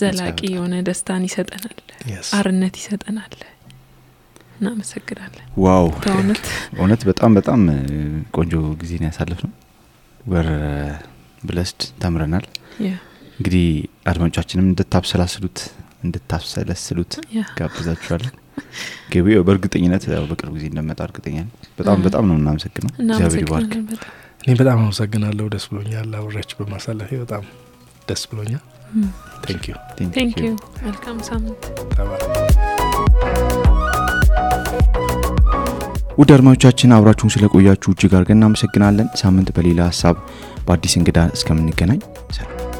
Speaker 2: ዘላቂ የሆነ ደስታን ይሰጠናል. አርነት ይሰጠናል። እናመሰግናለን።
Speaker 1: ዋው! እውነት በጣም በጣም ቆንጆ ጊዜን ያሳልፍ ነው ወር blessed ተምረናል። እንግዲህ አድማጮቻችንም እንድታብሰላስሉት እንድታብሰለስሉት ጋብዛችኋለን ገቢ በእርግጠኝነት ያው በቅርብ ጊዜ እንደመጣ እርግጠኛ በጣም በጣም ነው እናመሰግነው እግዚአብሔር ይባርክ።
Speaker 3: እኔ በጣም አመሰግናለሁ። ደስ ብሎኛል አብሬያችሁ በማሳለፌ በጣም ደስ ብሎኛል። Thank you
Speaker 2: Thank you መልካም ሳምንት
Speaker 1: ውድ አድማጮቻችን አብራችሁን ስለቆያችሁ እጅግ አድርገን እናመሰግናለን። ሳምንት በሌላ ሀሳብ በአዲስ እንግዳ እስከምንገናኝ ሰላም